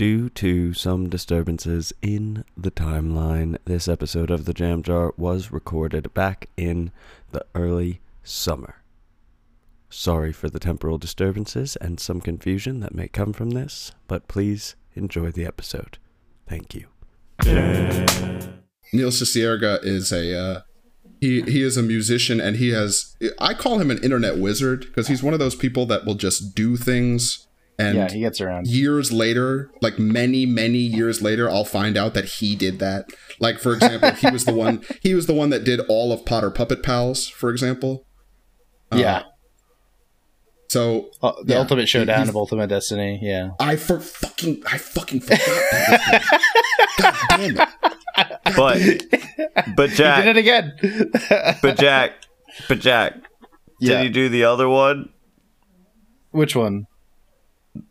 Due to some disturbances in the timeline, this episode of the Jam Jar was recorded back in the early summer. Sorry for the temporal disturbances and some confusion that may come from this, but please enjoy the episode. Thank you. Neil Cicierega is a uh, he he is a musician and he has I call him an internet wizard because he's one of those people that will just do things and yeah, he gets around. years later, like many many years later, I'll find out that he did that. Like for example, he was the one he was the one that did all of Potter Puppet Pals, for example. yeah. So Uh, the yeah, Ultimate Showdown he's- of Ultimate Destiny. Yeah. I for fucking I fucking forgot that. was him. God damn it. But but He Jack, did it again. but Jack, but Jack, Yeah. did he do the other one? Which one?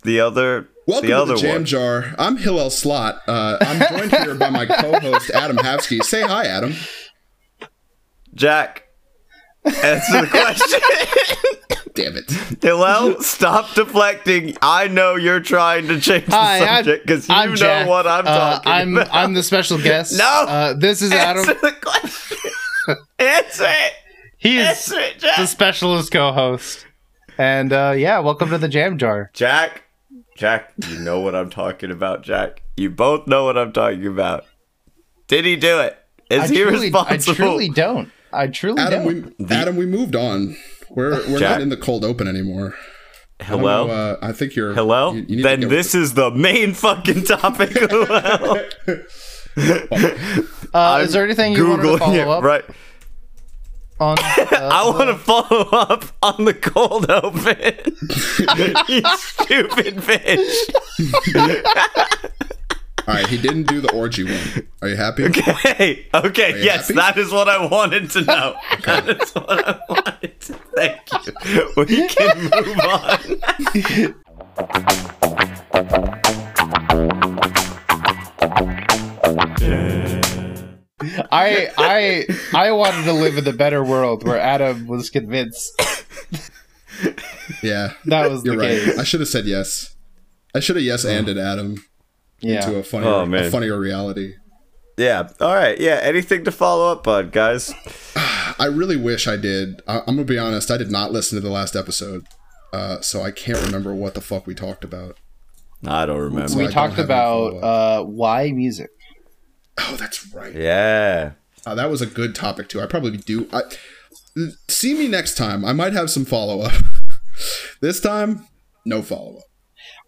The other, Welcome the to other the Jam one. Jar. I'm Hillel Slot. Uh, I'm joined here by my co-host Adam Havsky. Say hi, Adam. Jack, answer the question. Damn it. Hillel, stop deflecting. I know you're trying to change the Hi, subject because you I'm know Jack. what I'm Uh, talking I'm about. I'm the special guest. No! Uh, this is Adam. Answer the question. Answer it. He is Answer it, the specialist co-host. And uh, yeah, welcome to the Jam Jar. Jack, Jack, you know what I'm talking about, Jack. You both know what I'm talking about. Did he do it? Is I he truly, I truly don't. I truly Adam, don't. we Adam, we moved on. We're we're Jack? not in the cold open anymore. I Hello? know, uh, I think you're. Hello? you- you need then get this is the main fucking topic. Hello? Uh, is there anything you wanted to Googling follow it up right. On? I want to follow up on the cold open. you stupid bitch. All right, he didn't do the orgy one. Are you happy? Okay, okay, yes, happy? that is what I wanted to know. That is what I wanted to. Thank you. We can move on. I I I wanted to live in the better world where Adam was convinced Yeah, that was you're the right. case. I should have said yes. I should have yes anded Adam Yeah. to a funnier, Oh, a funnier reality. Yeah. All right. Yeah. Anything to follow up on, guys? I really wish I did. I, I'm gonna be honest. I did not listen to the last episode, uh, so I can't remember what the fuck we talked about. I don't remember. we I talked about uh, why music. Oh, that's right. Yeah. Uh, that was a good topic too. I probably do. I see me next time. I might have some follow up. this time, no follow up.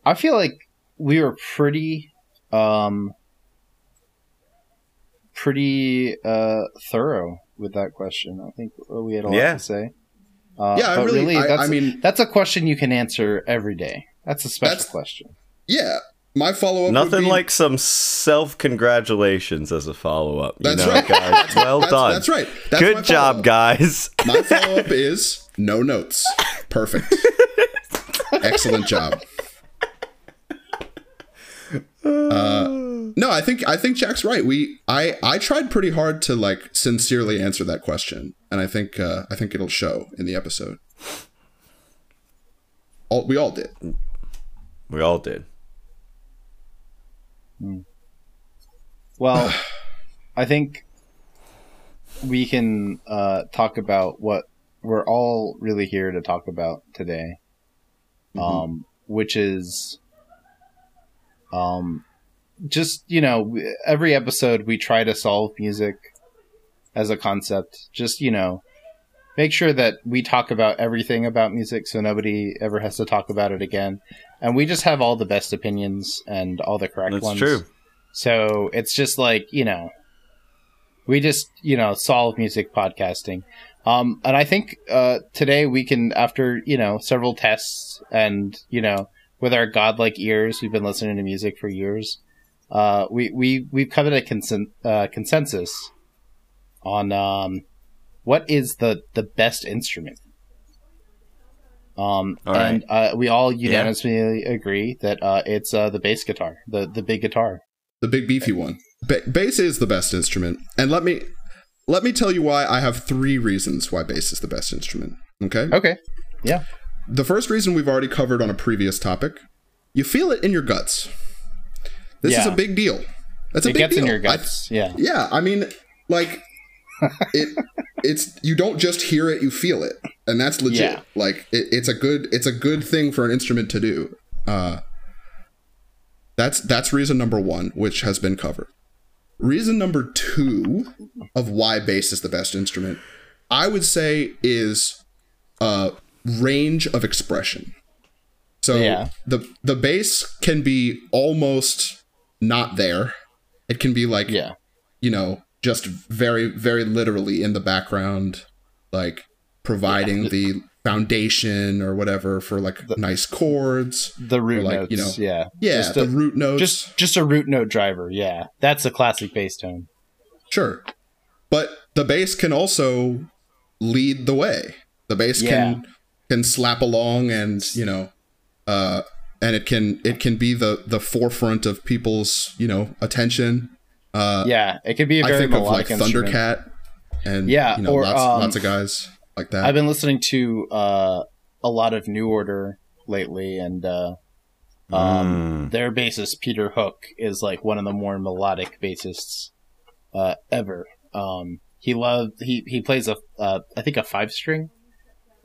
I feel like we were pretty um pretty uh thorough with that question. I think we had a lot Yeah. to say. Uh, Yeah, I but really- I- that's, I mean- that's a question you can answer every day. That's a special That's- question. Yeah, my follow up. Nothing like some self congratulations as a follow up. You That's know, right. guys. Well That's, done. that's right. That's my Good job, guys. My follow up is no notes. Perfect. Excellent job. Uh, no, I think I think Jack's right. We I I tried pretty hard to like sincerely answer that question, and I think uh, I think it'll show in the episode. All, we all did. We all did. Well, I think we can uh, talk about what we're all really here to talk about today, um, which is um, just you know every episode we try to solve music as a concept. Just you know, make sure that we talk about everything about music, so nobody ever has to talk about it again. And we just have all the best opinions and all the correct That's ones. true. So it's just like, you know, we just, you know, solve music podcasting. Um, and I think, uh, today we can, after, you know, several tests and, you know, with our godlike ears, we've been listening to music for years. Uh, we, we, we've come to a consen- uh, consensus on, um, what is the, the best instrument. Um, All right. and, uh, we all unanimously agree that, uh, it's, uh, the bass guitar, the, the big guitar. The big beefy one. Ba- bass is the best instrument, and let me let me tell you why. I have three reasons why bass is the best instrument. Okay. Okay. Yeah. The first reason we've already covered on a previous topic. You feel it in your guts. This is a big deal. That's a it big gets deal. in your I- guts. yeah. yeah, I mean, like it. It's you don't just hear it, you feel it, and that's legit. Yeah. Like it, it's a good it's a good thing for an instrument to do. Uh, that's that's reason number one, which has been covered. Reason number two of why bass is the best instrument, I would say, is uh, range of expression. So Yeah. the the bass can be almost not there. It can be like Yeah. you know, just very, very literally in the background, like providing the foundation or whatever for like nice chords. The root like, notes. you know, yeah. Yeah, Just the a, root notes. just just a root note driver. Yeah. That's a classic bass tone. sure. But the bass can also lead the way. The bass can can slap along and, you know, uh and it can it can be the the forefront of people's, you know, attention. Uh yeah. It could be a very I think of like instrument. Thundercat and Yeah, you know, or, lots um, lots of guys like that. I've been listening to uh, a lot of New Order lately, and uh, um, Mm. their bassist Peter Hook is like one of the more melodic bassists uh, ever. Um, he loved he he plays a uh, I think a five string.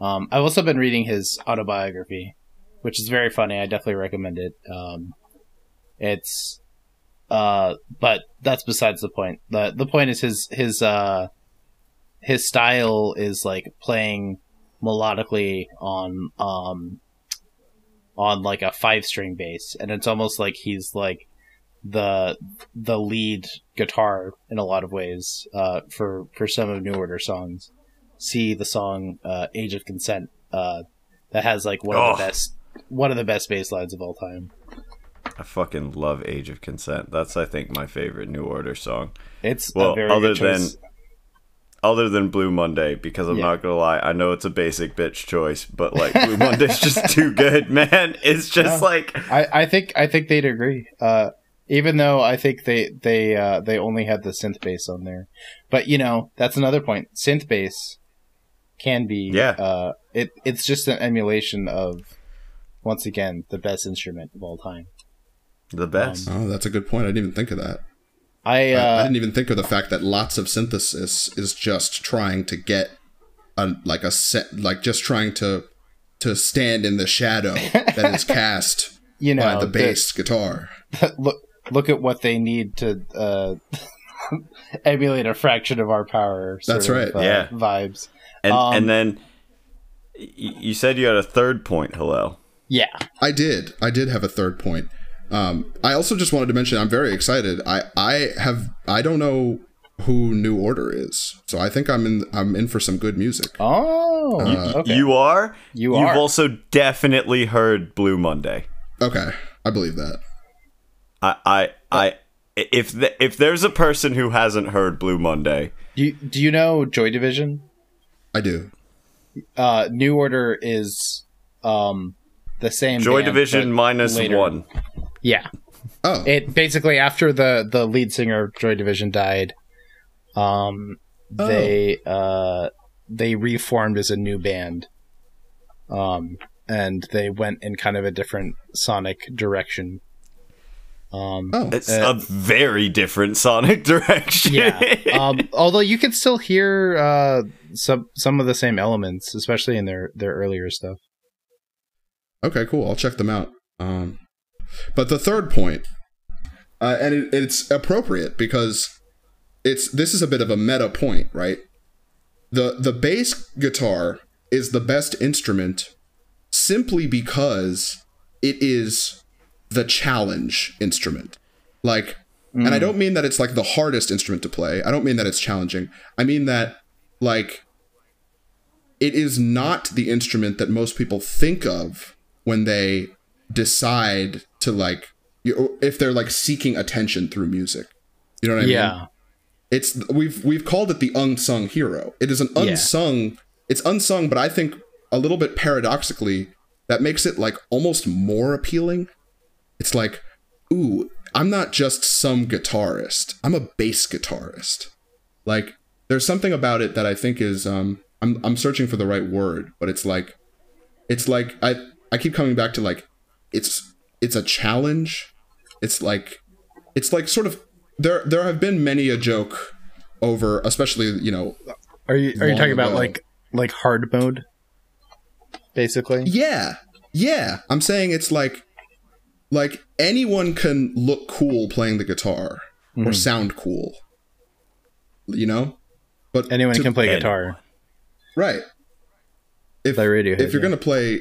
Um, I've also been reading his autobiography, which is very funny. I definitely recommend it. Um, it's uh, but that's besides the point. the The point is his his uh, his style is like playing melodically on um on like a five string bass and it's almost like he's like the the lead guitar in a lot of ways uh for for some of new order songs see the song uh age of consent uh that has like one of Oh. the best one of the best bass lines of all time I fucking love Age of Consent. That's I think my favorite New Order song. it's Well, a very other than- Other than Blue Monday, because I'm Yeah. not gonna lie, I know it's a basic bitch choice, but like Blue Monday's just too good, man. It's just like I, I think I think they'd agree. Uh, even though I think they they uh, they only had the synth bass on there, but you know that's another point. Synth bass can be Yeah. Uh, it it's just an emulation of once again the best instrument of all time. The best. Oh, that's a good point. I didn't even think of that. I I, I uh, didn't even think of the fact that lots of synthesis is just trying to get a like a set, like just trying to to stand in the shadow that is cast you know by the the- bass guitar. look look at what they need to uh, emulate a fraction of our power. sort That's of, right. uh, Yeah. vibes. and um, and then you said you had a third point, Hillel. Yeah, I did. I did have a third point. Um, I also just wanted to mention I'm very excited. I I have I don't know who New Order is, so I think I'm in I'm in for some good music. Oh, Uh, okay. You are. You You've also definitely heard Blue Monday. Okay, I believe that. I I I. If the, if there's a person who hasn't heard Blue Monday, do you, do you know Joy Division? I do. uh New Order is um the same Joy band, Division minus later. one. Yeah. Oh, It basically after the the lead singer of Joy Division died, um Oh. they uh they reformed as a new band. Um and they went in kind of a different sonic direction. Um oh, It's Uh, a very different sonic direction. yeah. Um although you can still hear uh some some of the same elements, especially in their their earlier stuff. Okay, cool. I'll check them out. Um, but the third point, uh, and it, it's appropriate because it's this is a bit of a meta point, right? the The bass guitar is the best instrument simply because it is the challenge instrument. Like, and I don't mean that it's like the hardest instrument to play. I don't mean that it's challenging. I mean that like it is not the instrument that most people think of when they decide to like if they're like seeking attention through music. You know what I mean? yeah. It's we've we've called it the unsung hero. It is an Yeah. unsung. It's unsung, but I think a little bit paradoxically that makes it like almost more appealing. It's like, ooh, I'm not just some guitarist. I'm a bass guitarist. Like there's something about it that I think is um I'm I'm searching for the right word, but it's like it's like I I keep coming back to like it's it's a challenge. It's like it's like sort of there there have been many a joke over especially you know Are you are you Long talking about like like hard mode? Basically. yeah yeah i'm saying it's like like anyone can look cool playing the guitar or mm-hmm. sound cool you know but Anyone to- can play guitar. right if, Like Radiohead, if you're yeah. gonna play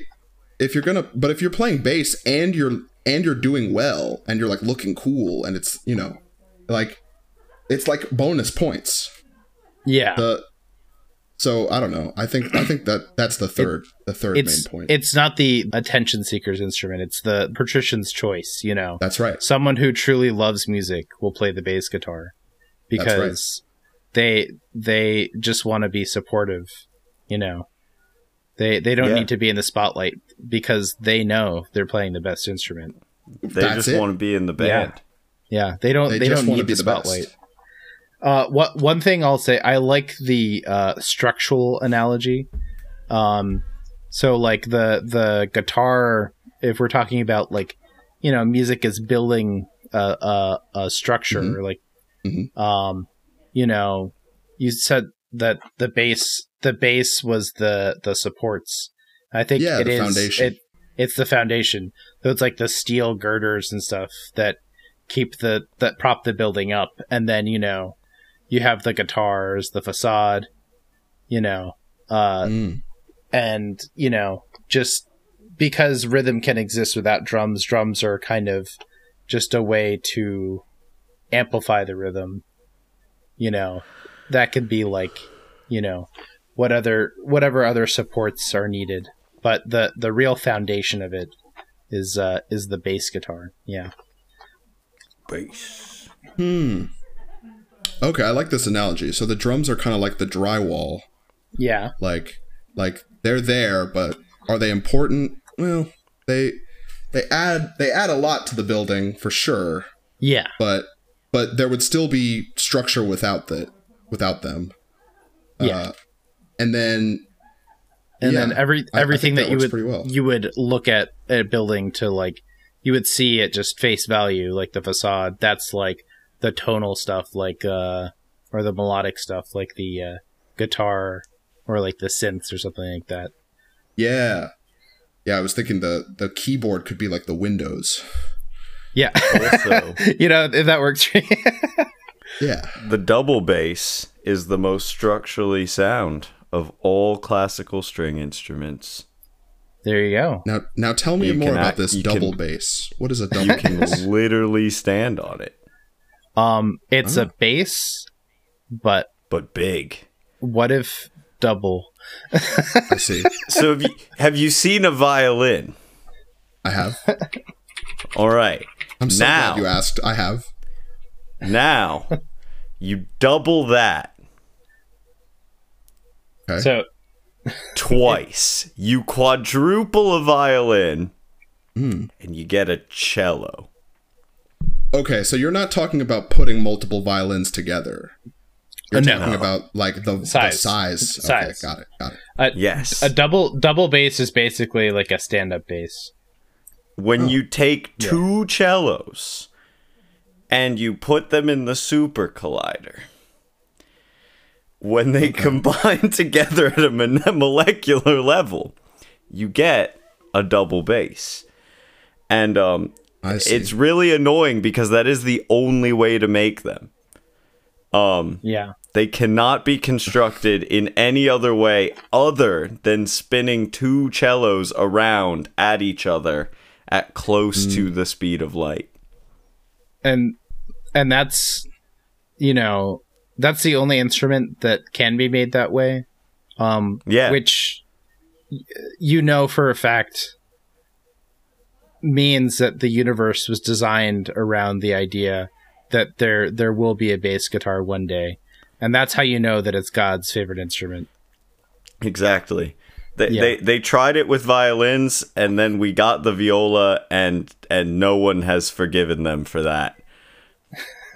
if you're gonna but if you're playing bass and you're and you're doing well and you're like looking cool and it's you know like it's like bonus points Yeah. the so i don't know i think i think that that's the third the third main point it's not the attention seeker's instrument. It's the patrician's choice. You know, that's right someone who truly loves music will play the bass guitar That's right. because they they just want to be supportive. You know, they they don't Yeah. need to be in the spotlight because they know they're playing the best instrument. They That's just it. want to be in the band. Yeah, they don't They they, just don't wanna need be the the best. spotlight. Uh, what one thing I'll say, I like the uh, structural analogy. Um, so like the the guitar, if we're talking about like, you know, music is building a a, a structure, Mhm. like, Mhm. um, you know, you said that the bass the base was the the supports. I think Yeah, it the is- foundation. It, it's the foundation. So it's like the steel girders and stuff that keep the that prop the building up, and then you know you have the guitars, the facade, you know, uh, Mm. and you know just because rhythm can exist without drums, drums are kind of just a way to amplify the rhythm. You know, that could be like, you know, what other whatever other supports are needed, but the the real foundation of it is uh is the bass guitar. Yeah. Bass. Hmm. Okay, I like this analogy. So the drums are kind of like the drywall. Yeah. Like, like they're there, but are they important? Well, they they add they add a lot to the building for sure. Yeah. But but there would still be structure without the without them. Yeah. Uh, and then and Yeah, then every I- I everything that, that you would well. you would look at a building to like you would see at just face value like the facade that's like the tonal stuff like uh or the melodic stuff like the uh guitar or like the synths or something like that yeah, yeah. I was thinking the the keyboard could be like the windows. yeah Also, you know if that works for you Yeah. the double bass is the most structurally sound of all classical string instruments. there you go Now now tell me You more can about this double can- bass. What is a double You can bass? literally stand on it, um it's Oh. a bass but but big. what if double I see. So have you, have you seen a violin? I have. All right. I'm so Now. glad you asked. I have. Now, you double that Okay. so twice. You quadruple a violin, Hmm. and you get a cello. Okay, so you're not talking about putting multiple violins together. You're Uh, no. talking about like the the Size. size. Okay, Size. got it. Got it. a, Yes. a double double bass is basically like a stand-up bass when you take two cellos and you put them in the super collider, when they combine together at a molecular level, you get a double bass. And um, it's really annoying because that is the only way to make them. Um, yeah they cannot be constructed in any other way other than spinning two cellos around at each other at close to the speed of light. and and that's you know that's the only instrument that can be made that way um Yeah. which you know for a fact means that the universe was designed around the idea that there there will be a bass guitar one day and that's how you know that it's god's favorite instrument Exactly. They, Yeah. they they tried it with violins and then we got the viola and and no one has forgiven them for that.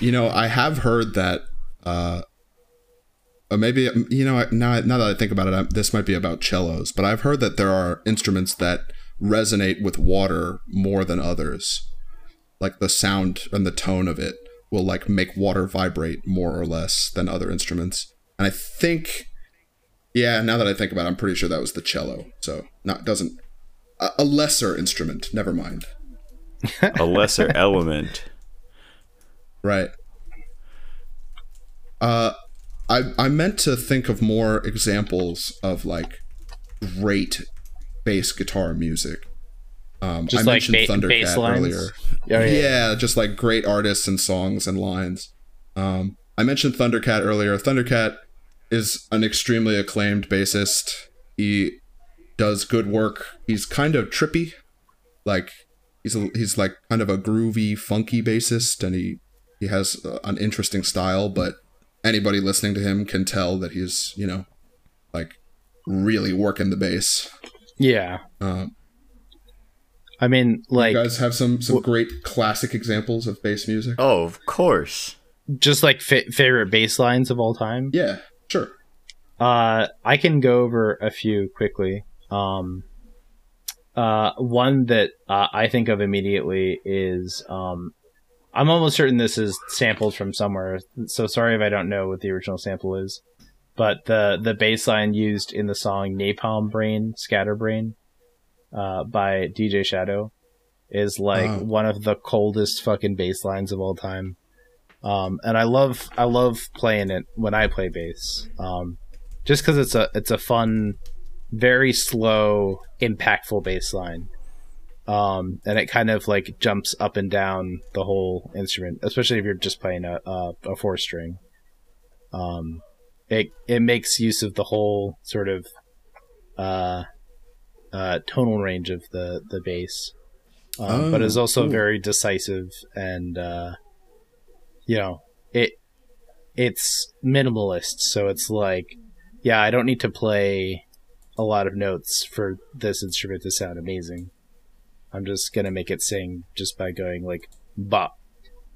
You know, I have heard that. uh maybe you know now now that I think about it, I, this might be about cellos, but I've heard that there are instruments that resonate with water more than others. like the sound and the tone of it will like make water vibrate more or less than other instruments. And I think, yeah, now that I think about it, I'm pretty sure that was the cello. So not doesn't a, a lesser instrument. Never mind. a lesser element. Right. Uh, I I meant to think of more examples of like great bass guitar music. Um, Just I like mentioned ba- Thundercat earlier. Oh, yeah. just like great artists and songs and lines. Um, I mentioned Thundercat earlier. Thundercat is an extremely acclaimed bassist. He does good work. He's kind of trippy, like he's a, he's like kind of a groovy, funky bassist, and he he has uh, an interesting style. But anybody listening to him can tell that he's you know like really working the bass. Yeah. Um, I mean, like, you guys have some some great classic examples of bass music. Oh, of course. just like fa- favorite bass lines of all time. Yeah, sure. Uh, I can go over a few quickly. Um, uh, one that uh, I think of immediately is um, I'm almost certain this is sampled from somewhere. So sorry if I don't know what the original sample is. But the the bass line used in the song "Napalm Brain Scatterbrain" uh, by DJ Shadow is like Oh. one of the coldest fucking bass lines of all time. Um, and I love I love playing it when I play bass. Um, just because it's a it's a fun, very slow, impactful bass line. Um, and it kind of like jumps up and down the whole instrument, especially if you're just playing a a, a four string. Um, it it makes use of the whole sort of uh, uh, tonal range of the the bass, um, but Oh, is also cool. very decisive and uh, you know it it's minimalist, so it's like yeah, I don't need to play a lot of notes for this instrument to sound amazing. I'm just gonna make it sing just by going like ba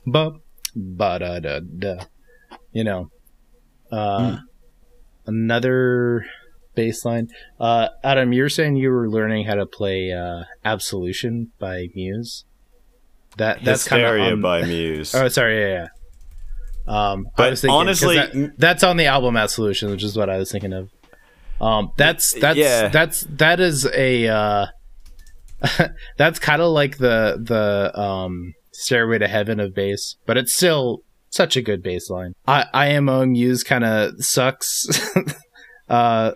ba ba da da da. You know. Uh another bass line. Uh Adam, you were saying you were learning how to play uh Absolution by Muse. That that's kind of by Muse. Oh, sorry, yeah, yeah. Um, I But was thinking, honestly, that- that's on the album Absolution, which is what I was thinking of. Um, that's that's Yeah. that's that is a uh, that's kind of like the the um Stairway to Heaven of bass, but it's still such a good bass line. I IMO Muse kind of sucks. uh,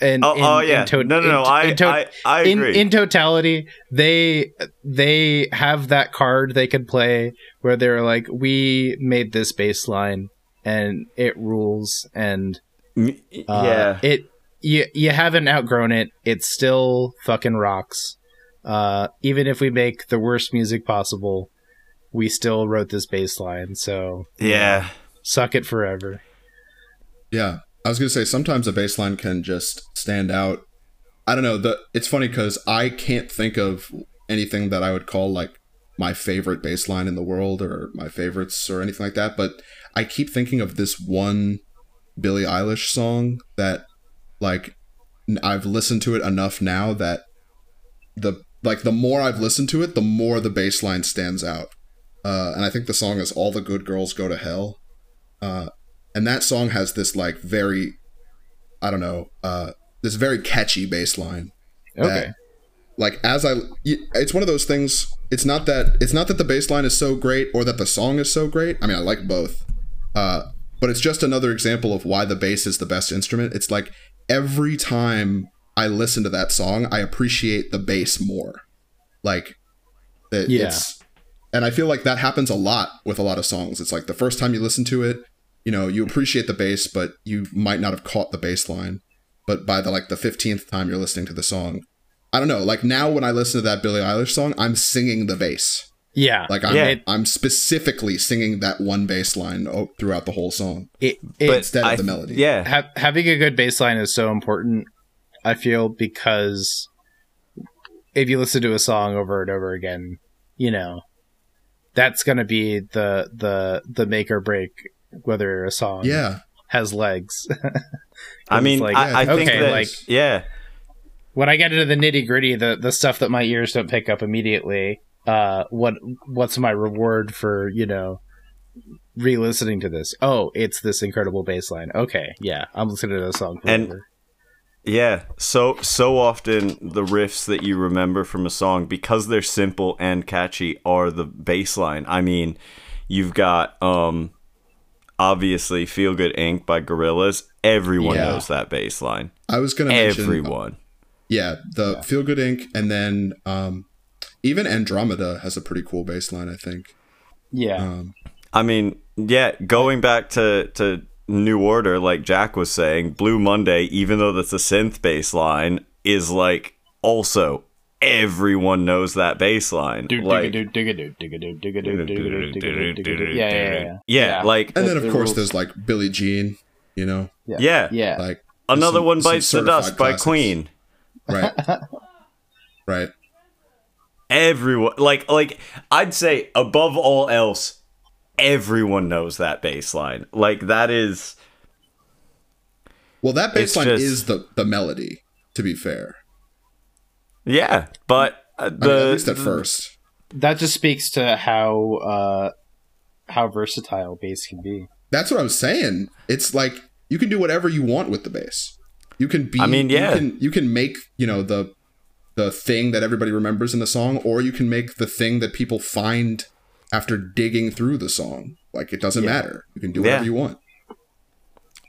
and oh, in- oh yeah. in to- no, no, no. in- I, in to- I, I agree. in totality, they they have that card they could play where they're like, we made this bass line and it rules, and uh, yeah. it you you haven't outgrown it. It still fucking rocks. Uh, even if we make the worst music possible, we still wrote this bass line. So yeah. suck it forever. Yeah, I was gonna say sometimes a bass line can just stand out. I don't know. The it's funny because I can't think of anything that I would call like my favorite bass line in the world or my favorites or anything like that. But I keep thinking of this one Billie Eilish song that like I've listened to it enough now that the like the more I've listened to it, the more the bass line stands out. Uh, and I think the song is "All the Good Girls Go to Hell." Uh, and that song has this like very i don't know uh this very catchy bass line Okay. that, like as I, it's one of those things it's not that it's not that the bass line is so great or that the song is so great i mean i like both uh but it's just another example of why the bass is the best instrument it's like every time i listen to that song i appreciate the bass more like it, Yeah. it's and i feel like that happens a lot with a lot of songs it's like the first time you listen to it you know you appreciate the bass but you might not have caught the bass line but by the like the 15th time you're listening to the song i don't know like now when i listen to that billie eilish song i'm singing the bass Yeah. like i'm Yeah. i'm specifically singing that one bass line throughout the whole song it, it, But instead of I- the melody. Yeah. ha- having a good bass line is so important i feel because if you listen to a song over and over again you know that's going to be the the the make or break whether a song yeah has legs I mean, like, I, I think that, like- yeah. when i get into the nitty gritty the the stuff that my ears don't pick up immediately uh, what what's my reward for you know re-listening to this? Oh, it's this incredible bass line. Okay, yeah, I'm listening to this song And- forever. Yeah, so so often the riffs that you remember from a song because they're simple and catchy are the bass line. I mean, you've got um obviously Feel Good Inc by Gorillaz. Everyone Yeah. knows that bass line. I was gonna mention Everyone. Yeah, the Feel Good Inc. and then um, even Andromeda has a pretty cool bass line. I think. yeah, Um, I mean, yeah, going back to to New Order, like Jack was saying, Blue Monday, even though that's a synth bass line, is like also everyone knows that bass line. Like. Yeah, yeah, yeah, yeah. Yeah, like and then of course there's like Billie Jean. You know, yeah, yeah. like Another some- one bites the certified dust by. Queen. right, right. Everyone like like I'd say above all else, everyone knows that bass line. Like that is Well, that bass It's line just- is the the melody. To be fair, yeah, but uh, I mean, the at least at first. That just speaks to how uh, how versatile bass can be. That's what I was saying. It's like you can do whatever you want with the bass. You can be. I mean, yeah. You can, you can make you know the the thing that everybody remembers in the song, or you can make the thing that people find after digging through the song. Like it doesn't matter. You can do whatever Yeah. you want.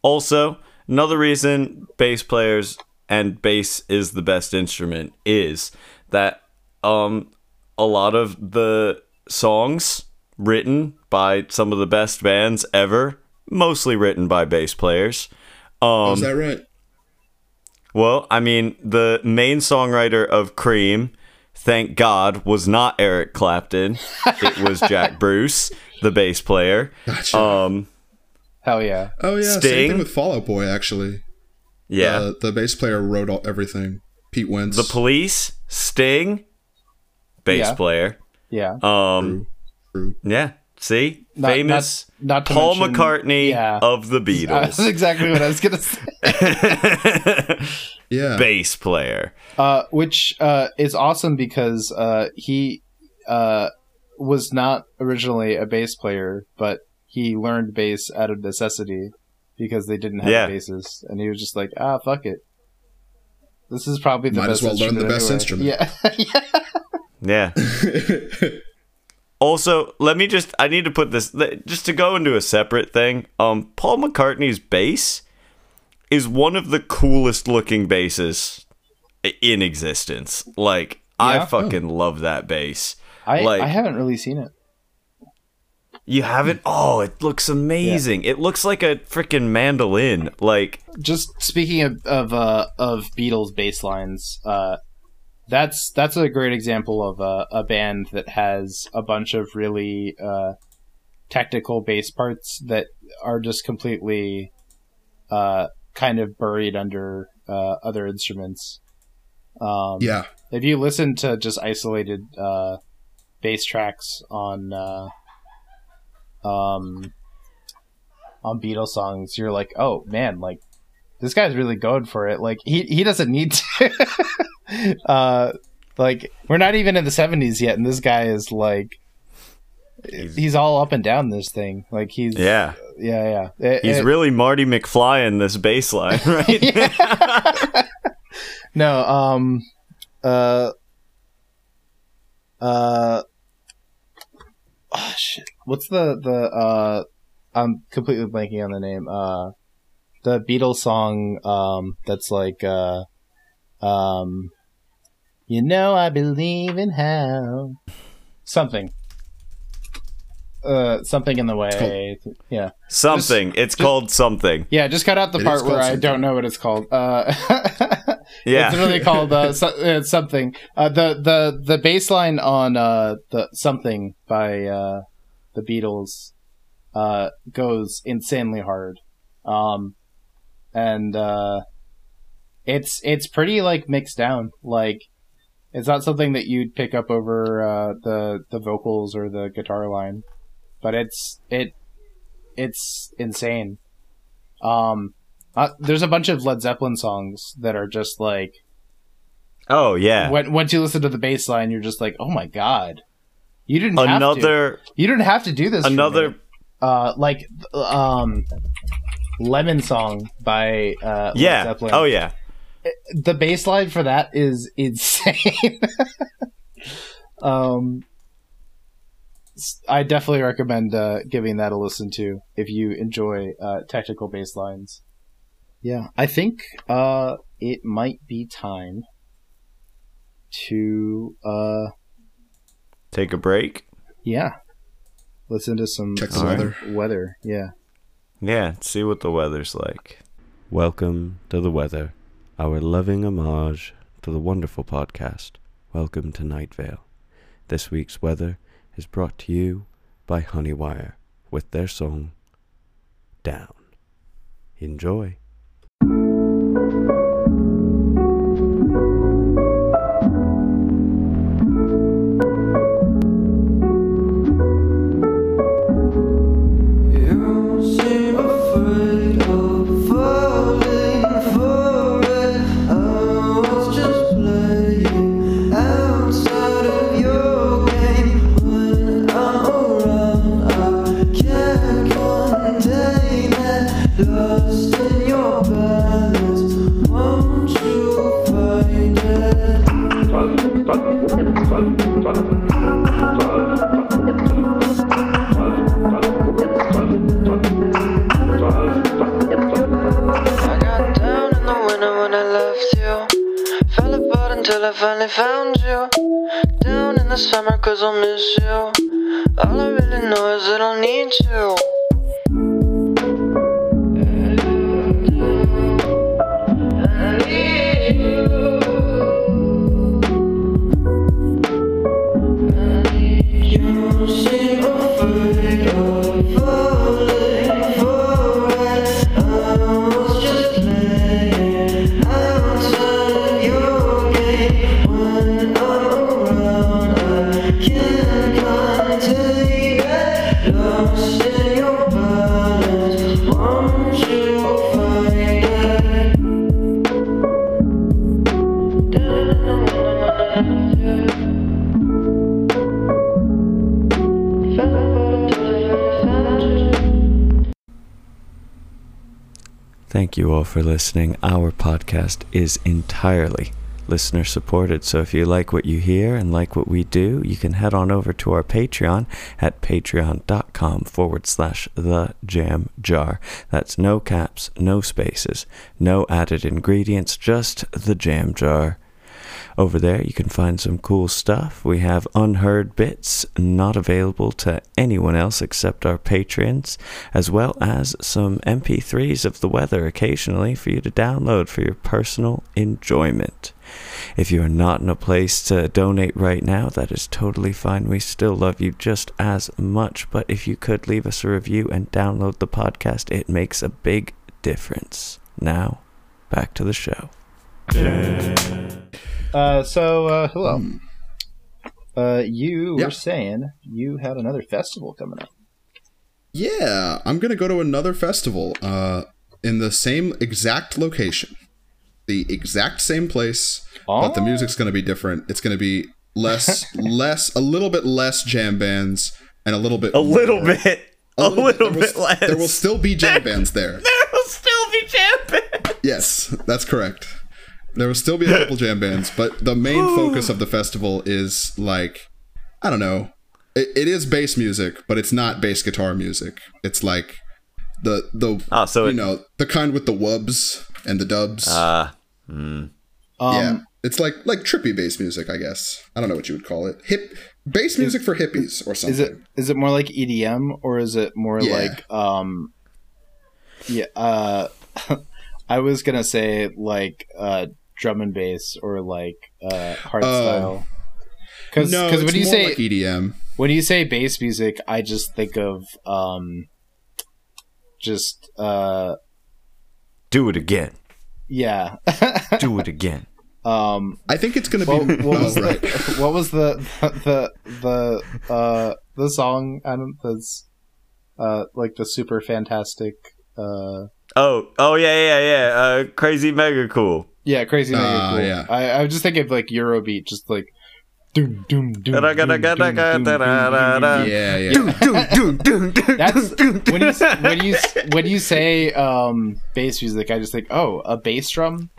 Also, another reason bass players and bass is the best instrument is that um a lot of the songs written by some of the best bands ever, mostly written by bass players. Um is that right? well, I mean, the main songwriter of Cream, thank God, was not Eric Clapton. it was Jack Bruce, the bass player. Gotcha. Um Hell yeah. oh yeah, same Sting? thing with Fall Out Boy. Actually, yeah. uh, the bass player wrote all, everything. Pete Wentz. The Police, Sting, bass Yeah. player. Yeah. Um, True. yeah. See, Not- famous not- not Paul mention- McCartney yeah. of the Beatles. That's exactly what I was gonna say. Yeah. bass player. Uh, which uh, is awesome because uh, he uh, was not originally a bass player, but he learned bass out of necessity because they didn't have Yeah. basses, and he was just like, ah, fuck it. This is probably the Might as best well learn the instrument best anyway. Yeah. Yeah. Also, let me just I need to put this just to go into a separate thing. Um Paul McCartney's bass is one of the coolest looking basses in existence. Like I Yeah? fucking love that bass. I, Like- I haven't really seen it. You haven't? Oh, it looks amazing. It looks like a freaking mandolin. Like just speaking of of, uh, of Beatles bass lines, uh, that's that's a great example of a, a band that has a bunch of really uh, technical bass parts that are just completely uh, kind of buried under uh, other instruments. Um, yeah. if you listen to just isolated uh, bass tracks on uh, um, on Beatles songs, you're like, oh man, like this guy's really going for it. Like he he doesn't need to. uh, like we're not even in the '70s yet, and this guy is like. He's, all up and down this thing. Like he's yeah. yeah yeah. It- He's it- really Marty McFly in this baseline right? no um uh uh oh, shit. what's the the uh i'm completely blanking on the name uh the beatles song um that's like uh um you know i believe in how something uh something in the way yeah something. it's called something. yeah just cut out the It part is called where i don't know what it's called uh Yeah. it's really called uh, so, uh, something. Uh, the the the bass line on uh, the something by uh, the Beatles uh, goes insanely hard, um, and uh, it's it's pretty like mixed down. Like it's not something that you'd pick up over uh, the the vocals or the guitar line, but it's it it's insane. Um, uh, there's a bunch of Led Zeppelin songs that are just like oh yeah. when, once you listen to the bass line, you're just like, oh my god, You didn't have to. Another You didn't have to do this. You didn't have to do this. another uh, like um, "Lemon Song" by uh, Led yeah. Zeppelin. Oh yeah. The baseline for that is insane. um, s- I definitely recommend uh, giving that a listen to if you enjoy uh, technical bass lines. Yeah, I think uh, it might be time to uh, Take a break. yeah, listen to some Check some weather. Weather, yeah. Yeah. See what the weather's like. Welcome to the weather, our loving homage to the wonderful podcast. Welcome to Night Vale. This week's weather is brought to you by Honeywire with their song Down. Enjoy. I finally found you. Down in the summer cause I'll miss you. All I really know is that I'll need you. Thank you all for listening. Our podcast is entirely listener supported. So if you like what you hear and like what we do, you can head on over to our Patreon at patreon.com forward slash the jam jar. That's no caps, no spaces, no added ingredients, just the jam jar. Over there, you can find some cool stuff. We have unheard bits not available to anyone else except our patrons, as well as some MP3s of the weather occasionally for you to download for your personal enjoyment. If you are not in a place to donate right now, that is totally fine. We still love you just as much. But if you could leave us a review and download the podcast, it makes a big difference. Now, back to the show. Uh, so uh, hello. Uh, you Yeah. were saying you had another festival coming up. Yeah, I'm gonna go to another festival uh, in the same exact location, the exact same place, oh. but the Oh. music's gonna be different. It's gonna be less, less, a little bit less jam bands, and a little bit, A little bit. A, little, there will, bit less. There will still be jam bands there. There will still be jam bands. Yes, that's correct. There will still be a couple jam bands, but the main focus of the festival is like, I don't know. It, it is bass music, but it's not bass guitar music. It's like the the Ah, so you it- know the kind with the wubs and the dubs. Uh, Um, yeah, it's like like trippy bass music, I guess. I don't know what you would call it. Hip bass music for hippies or something. Is it is it more like EDM or is it more Yeah. like um yeah uh I was gonna say like uh drum and bass or like uh hardstyle. Cause, no, 'cause it's when you say like EDM. when you say bass music, I just think of um just uh do it again. yeah. Do it again. um I think it's gonna what, be. what was oh, right. the what was the the the uh the song I don't that's uh like the super fantastic uh Oh, oh yeah, yeah, yeah. Uh, crazy, mega cool. yeah crazy mega Ah, cool. yeah. I I was just thinking of like Eurobeat just like Doom, doom, doom, Da- da- da- doom, doom, doom, doom, doom, doom. Yeah, yeah. That's when you when you when you say um, bass music, I just think, oh, a bass drum,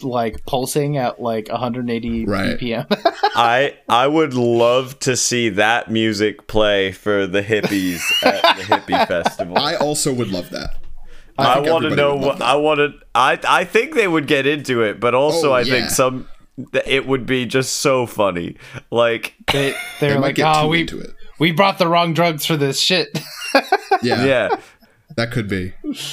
like pulsing at like 180 Right. BPM. I I would love to see that music play for the hippies at the hippie festival. I also would love that. I, think want to know what I want to. I I think they would get into it, but also Oh, I yeah. think some it would be just so funny. Like they they're They might like, get oh, too we into it. we brought the wrong drugs for this shit. Yeah, yeah, that could be.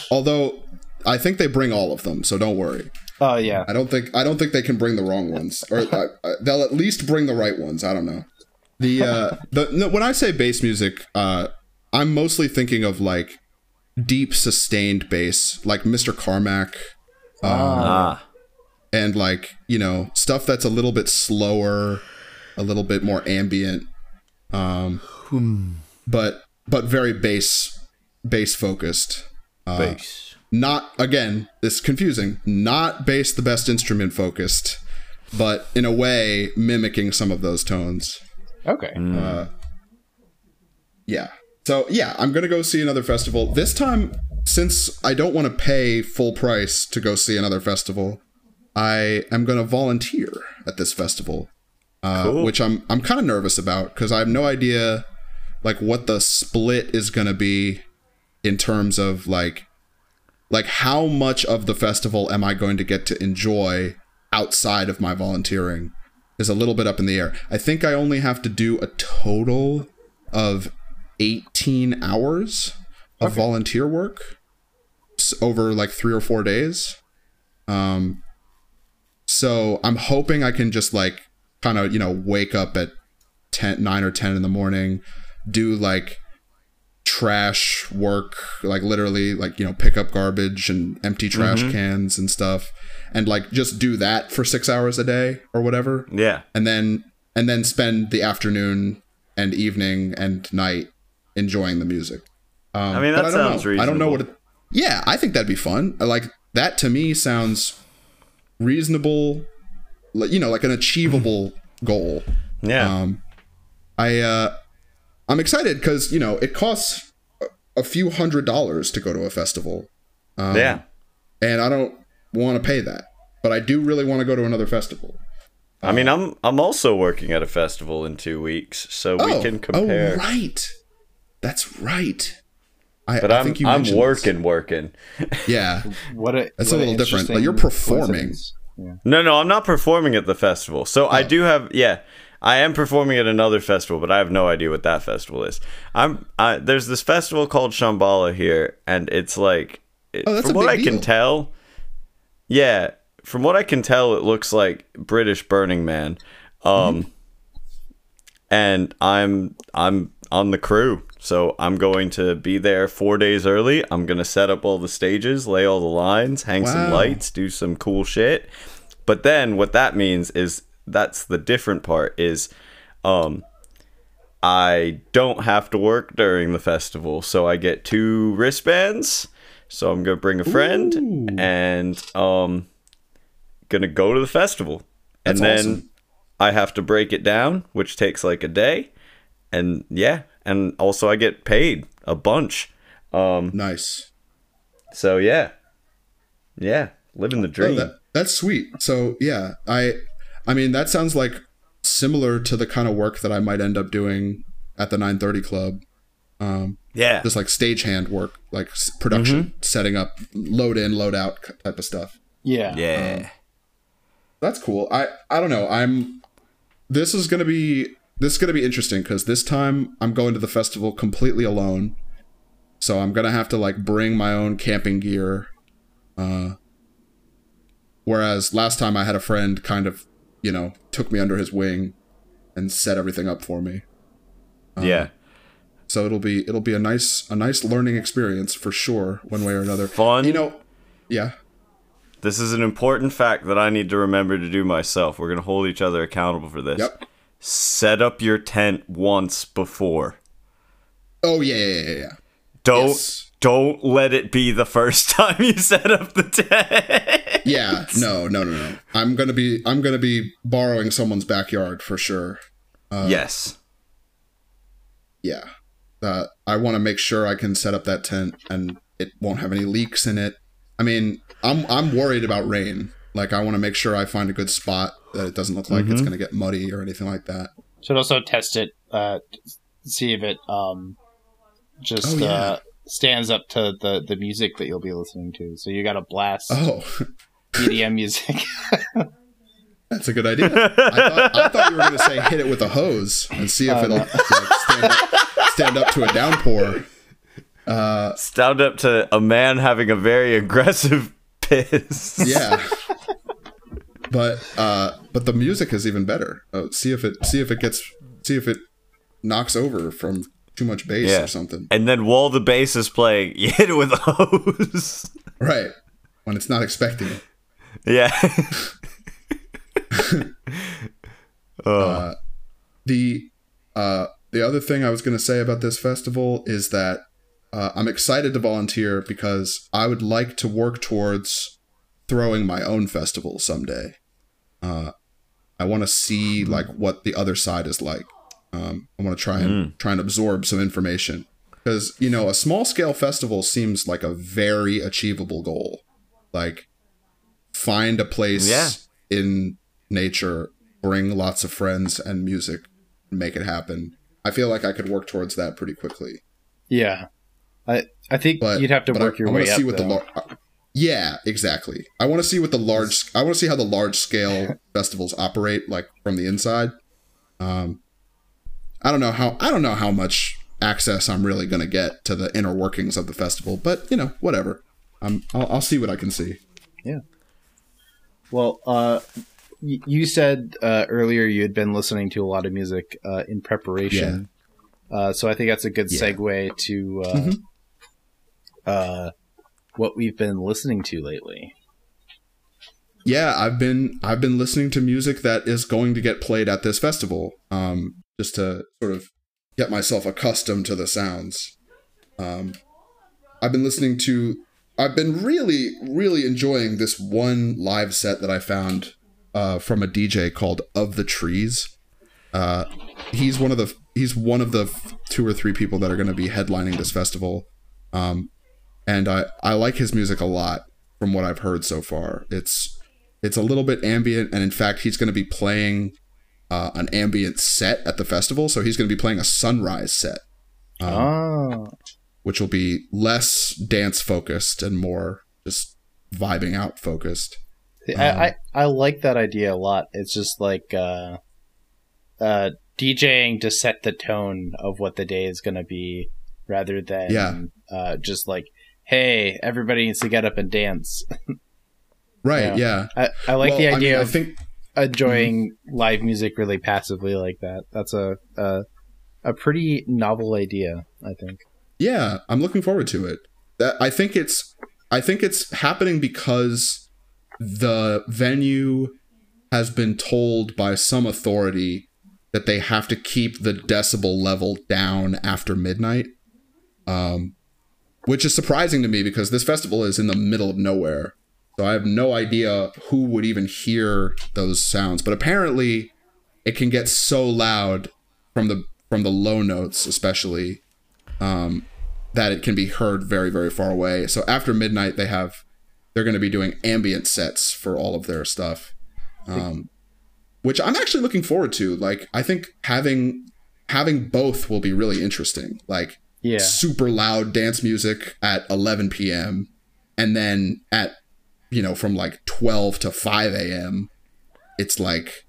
Although I think they bring all of them, so don't worry. oh yeah, I don't think I don't think they can bring the wrong ones, or uh, uh, they'll at least bring the right ones. I don't know. The uh, the no, when I say bass music, uh, I'm mostly thinking of like deep sustained bass, like Mr. Carmack, ah, and like you know stuff that's a little bit slower, a little bit more ambient, um, but but very bass bass focused. uh, bass. not again this confusing not bass the best instrument focused but in a way mimicking some of those tones okay. yeah so yeah i'm gonna go see another festival this time since i don't want to pay full price to go see another festival i am gonna volunteer at this festival uh, Cool. which i'm i'm kind of nervous about because i have no idea like what the split is gonna be in terms of like like how much of the festival am I going to get to enjoy outside of my volunteering is a little bit up in the air. I think I only have to do a total of 18 hours of volunteer work over like 3 or 4 days. Um so I'm hoping I can just like kind of, you know, wake up at 10 9 or 10 in the morning, do like trash work like literally like you know pick up garbage and empty trash cans and stuff and like just do that for 6 hours a day or whatever. Yeah, and then and then spend the afternoon and evening and night enjoying the music um, I mean, that don't sounds know. I don't know what it, yeah I think that'd be fun like that to me sounds reasonable like, you know like an achievable goal yeah. um, I uh, I'm excited because you know it costs a, few hundred dollars to go to a festival, um, yeah. and I don't want to pay that, but I do really want to go to another festival. I mean, I'm I'm also working at a festival in two weeks, so we can compare. oh, compare. right, that's right. I, But I I'm think you I'm mentioned working, working. Yeah, What a That's a little different. Like, you're performing. Yeah. No, no, I'm not performing at the festival. So Oh. I do have, yeah, I am performing at another festival, but I have no idea what that festival is. I'm I, there's this festival called Shambhala here, and it's like, it, Oh, from what I big can tell, yeah, from what I can tell, it looks like British Burning Man. Um, Mm-hmm. and I'm I'm on the crew. So I'm going to be there four days early. I'm gonna set up all the stages, lay all the lines, hang some lights, do some cool shit. But then what that means is that's the different part is um I don't have to work during the festival, so I get two wristbands. So I'm gonna bring a friend Ooh. and um gonna go to the festival. That's and then awesome. I have to break it down, which takes like a day. And yeah, and also I get paid a bunch. Um nice. so yeah. Yeah, living the Oh, dream. that, that's sweet. So yeah, I I mean that sounds like similar to the kind of work that I might end up doing at the 930 club. Um, yeah. just like stagehand work, like production, Mm-hmm. setting up, load in, load out type of stuff. Yeah. yeah. That's cool. I I don't know. I'm this is gonna be this is gonna be interesting because this time I'm going to the festival completely alone. So I'm gonna have to like bring my own camping gear. Uh, whereas last time I had a friend kind of, you know, took me under his wing and set everything up for me. yeah. So it'll be it'll be a nice a nice learning experience for sure, one way or another. Fun. You know, yeah. This is an important fact that I need to remember to do myself. We're going to hold each other accountable for this. Yep. Set up your tent once before. Oh yeah, yeah, yeah, yeah. Don't Yes. don't let it be the first time you set up the tent. Yeah, no, no, no, no. I'm gonna be I'm gonna be borrowing someone's backyard for sure. yes. Yeah, uh, I want to make sure I can set up that tent and it won't have any leaks in it. I mean, I'm I'm worried about rain. Like, I want to make sure I find a good spot that it doesn't look like it's gonna get muddy or anything like that. Should also test it, uh, see if it um just Oh, yeah. uh, stands up to the the music that you'll be listening to. So you got to blast Oh, EDM music. that's a good idea. I thought, I thought you were gonna say hit it with a hose and see if Oh, it'll no. like, stand, up, stand up to a downpour. Uh, Stand up to a man having a very aggressive piss. yeah but uh but the music is even better uh, see if it see if it gets see if it knocks over from too much bass Yeah. or something And then while the bass is playing, you hit it with a hose. right when it's not expecting it yeah. the uh the other thing i was going to say about this festival is that uh, i'm excited to volunteer because i would like to work towards throwing my own festival someday uh i want to see like what the other side is like. Um i want to try and try and absorb some information. Because you know a small scale festival seems like a very achievable goal. Like find a place Yeah. in nature bring lots of friends and music make it happen. I feel like i could work towards that pretty quickly. Yeah, I I think but you'd have to work I, your I wanna way up. see what the lar- yeah exactly i want to see what the large i want to see how the large scale festivals operate like from the inside um i don't know how i don't know how much access i'm really going to get to the inner workings of the festival but you know whatever um, I'll, I'll see what i can see Yeah. Well, uh, y- you said uh, earlier you had been listening to a lot of music uh, in preparation. Uh, so I think that's a good Yeah. segue to uh, Mhm. uh, what we've been listening to lately. yeah i've been i've been listening to music that is going to get played at this festival um just to sort of get myself accustomed to the sounds. Um i've been listening to i've been really really enjoying this one live set that i found uh from a dj called of the trees. Uh he's one of the he's one of the two or three people that are going to be headlining this festival. Um and i i like his music a lot from what i've heard so far it's it's a little bit ambient and in fact he's going to be playing uh, an ambient set at the festival so he's going to be playing a sunrise set um, oh, which will be less dance focused and more just vibing out focused I, I I like that idea a lot. It's just like uh, uh, DJing to set the tone of what the day is going to be, rather than Yeah. uh, just like, hey, everybody needs to get up and dance. right Yeah. yeah, I, I like Well, the I idea mean, I think enjoying live music really passively like that. That's a a, a pretty novel idea. I think. yeah i'm looking forward to it that i think it's i think it's happening because the venue has been told by some authority that they have to keep the decibel level down after midnight um which is surprising to me because this festival is in the middle of nowhere. So i have no idea who would even hear those sounds but apparently it can get so loud from the from the low notes especially um, that it can be heard very very far away. So after midnight they have they're going to be doing ambient sets for all of their stuff um, which i'm actually looking forward to. Like i think having having both will be really interesting. Like Yeah. super loud dance music at 11 p.m. and then at you know from like 12 to 5 a.m. it's like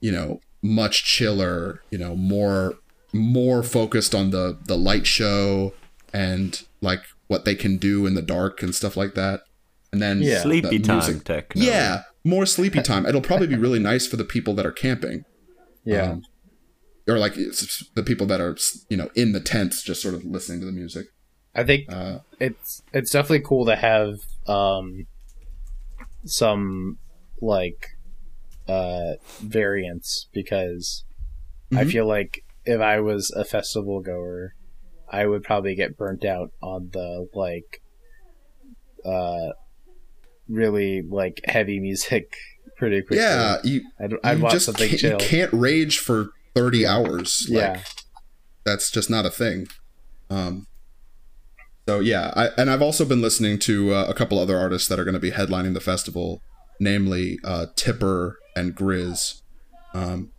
you know much chiller you know more more focused on the the light show and like what they can do in the dark and stuff like that and then Yeah. the Sleepy time music- techno. yeah more sleepy time it'll probably be really nice for the people that are camping Yeah. um, or like the people that are you know in the tents just sort of listening to the music I think uh, it's it's definitely cool to have um some like uh variants because I Mhm. feel like if I was a festival goer, I would probably get burnt out on the like, uh, really like heavy music pretty quickly. Yeah, you, I'd, I'd you watch just something chill. you can't rage for 30 hours. Like, Yeah. that's just not a thing. Um, so yeah, I, and I've also been listening to uh, a couple other artists that are going to be headlining the festival, namely uh, Tipper and Grizz. Um,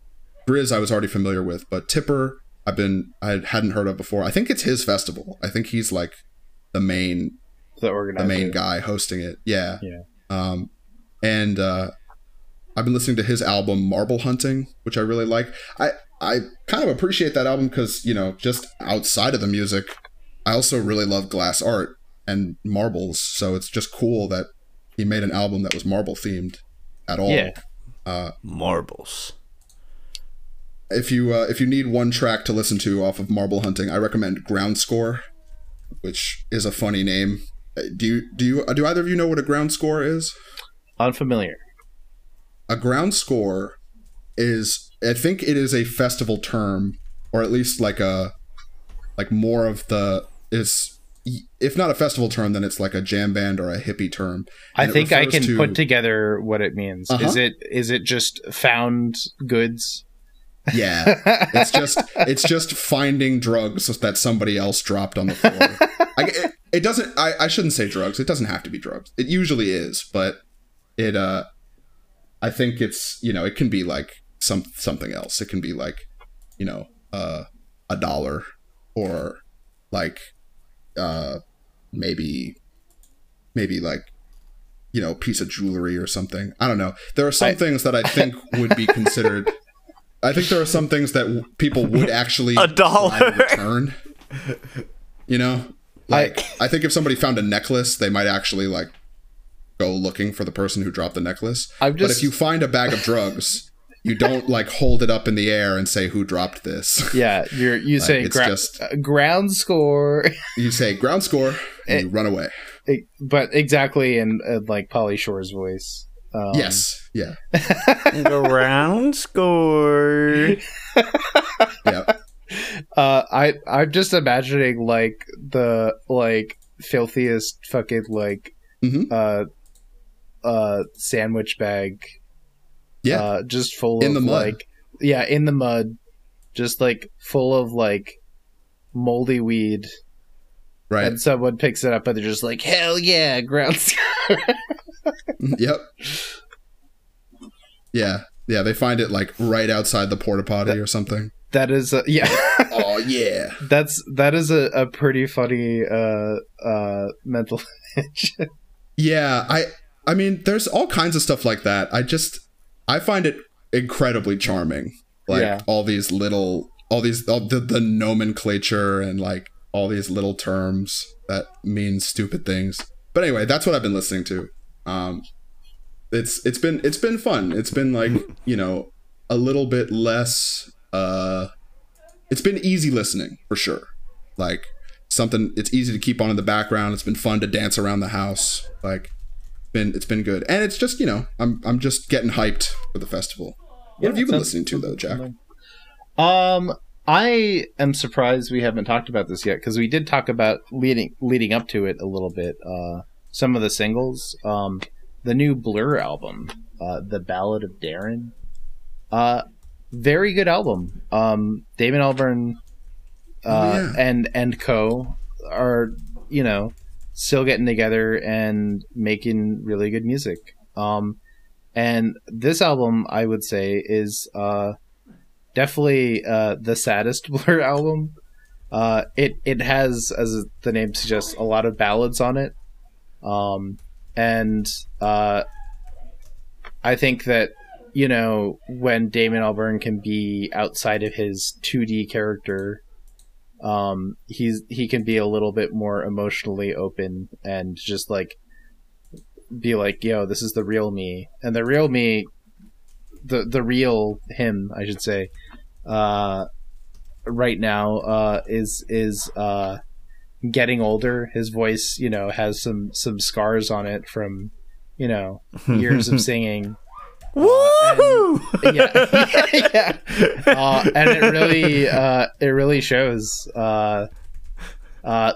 Grizz I was already familiar with, but Tipper I've been I hadn't heard of before. I think it's his festival. I think he's like the main the organizer. the main guy hosting it. Yeah. Yeah. Um, and uh, I've been listening to his album Marble Hunting, which I really like. I I kind of appreciate that album because you know just outside of the music, I also really love glass art and marbles. So it's just cool that he made an album that was marble themed at all. Yeah. Uh, Marbles. if you uh, if you need one track to listen to off of Marble Hunting, I recommend Ground Score, which is a funny name. Uh, Do you do you do either of you know what a ground score is? Unfamiliar. a ground score is i think it is a festival term or at least like a like more of the is if not a festival term then it's like a jam band or a hippie term I And it think I can to- put together what it means. Uh-huh. Is it is it just found goods? yeah it's just it's just finding drugs that somebody else dropped on the floor I, it, it doesn't I, I shouldn't say drugs it doesn't have to be drugs it usually is but it uh i think it's you know it can be like some something else. It can be like you know uh a dollar or like uh maybe maybe like you know piece of jewelry or something. I don't know. There are some I- things that i think would be considered i think there are some things that w- people would actually A dollar. return. You know? Like I, think if somebody found a necklace they might actually like go looking for the person who dropped the necklace. I'm but just if you find a bag of drugs you don't like hold it up in the air and say who dropped this yeah, you're you say it's gra- just- uh, ground score, you say ground score and you run away but exactly in, in like Pauly Shore's voice. Um, yes yeah Ground score. yeah Uh, I I'm just imagining like the like filthiest fucking like Mhm. uh uh sandwich bag. Yeah. Uh, just full In of the mud. like yeah in the mud, just like full of like moldy weed, right and someone picks it up and they're just like hell yeah ground. yep yeah yeah they find it like right outside the porta potty or something that is a, yeah. oh yeah That's that is a, a pretty funny uh uh mental image. Yeah, I I mean there's all kinds of stuff like that. I just I find it incredibly charming. Like Yeah. all these little all these all the, the nomenclature and like all these little terms that mean stupid things. But anyway, that's what I've been listening to. Um it's it's been it's been fun. It's been like, you know, a little bit less uh it's been easy listening for sure. Like something it's easy to keep on in the background. It's been fun to dance around the house. Like been it's been good. And it's just, you know, I'm I'm just getting hyped for the festival. What have you been listening to though, Jack? Um, I am surprised we haven't talked about this yet because we did talk about leading leading up to it a little bit. Uh, some of the singles, um, the new Blur album, uh, the Ballad of Darren, uh, very good album. Um, Damon Albarn, uh, Oh, yeah. and and co are you know still getting together and making really good music. Um, and this album, I would say, is uh definitely uh, the saddest Blur album. Uh, it it has, as the name suggests, a lot of ballads on it, um, and uh, I think that you know when Damon Albarn can be outside of his two D character, um, he's he can be a little bit more emotionally open and just like be like, "Yo, this is the real me," and the real me, the the real him, I should say, uh, right now uh, is is uh, getting older. His voice, you know, has some some scars on it from you know years of singing. Woohoo! yeah, yeah. Uh, and it really uh, it really shows. Uh, Uh,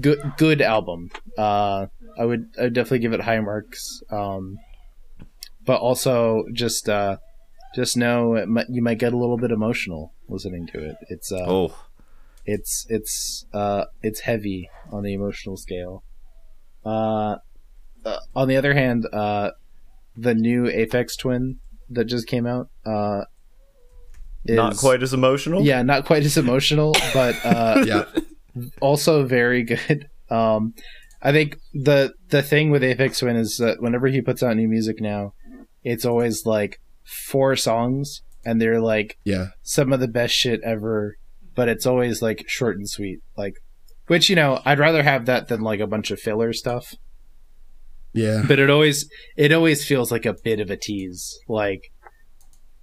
good good album. Uh, I would I would definitely give it high marks. Um, but also just uh, just know it might, you might get a little bit emotional listening to it. It's uh, Oh, it's it's uh it's heavy on the emotional scale. Uh, uh, on the other hand, uh, the new Aphex Twin that just came out, uh, is, not quite as emotional. Yeah, not quite as emotional, but uh, Yeah. also very good. Um, I think the the thing with Aphex Twin is that whenever he puts out new music now, it's always like four songs, and they're like Yeah. some of the best shit ever, but it's always like short and sweet. Like, which you know, I'd rather have that than like a bunch of filler stuff. Yeah. But it always it always feels like a bit of a tease. Like,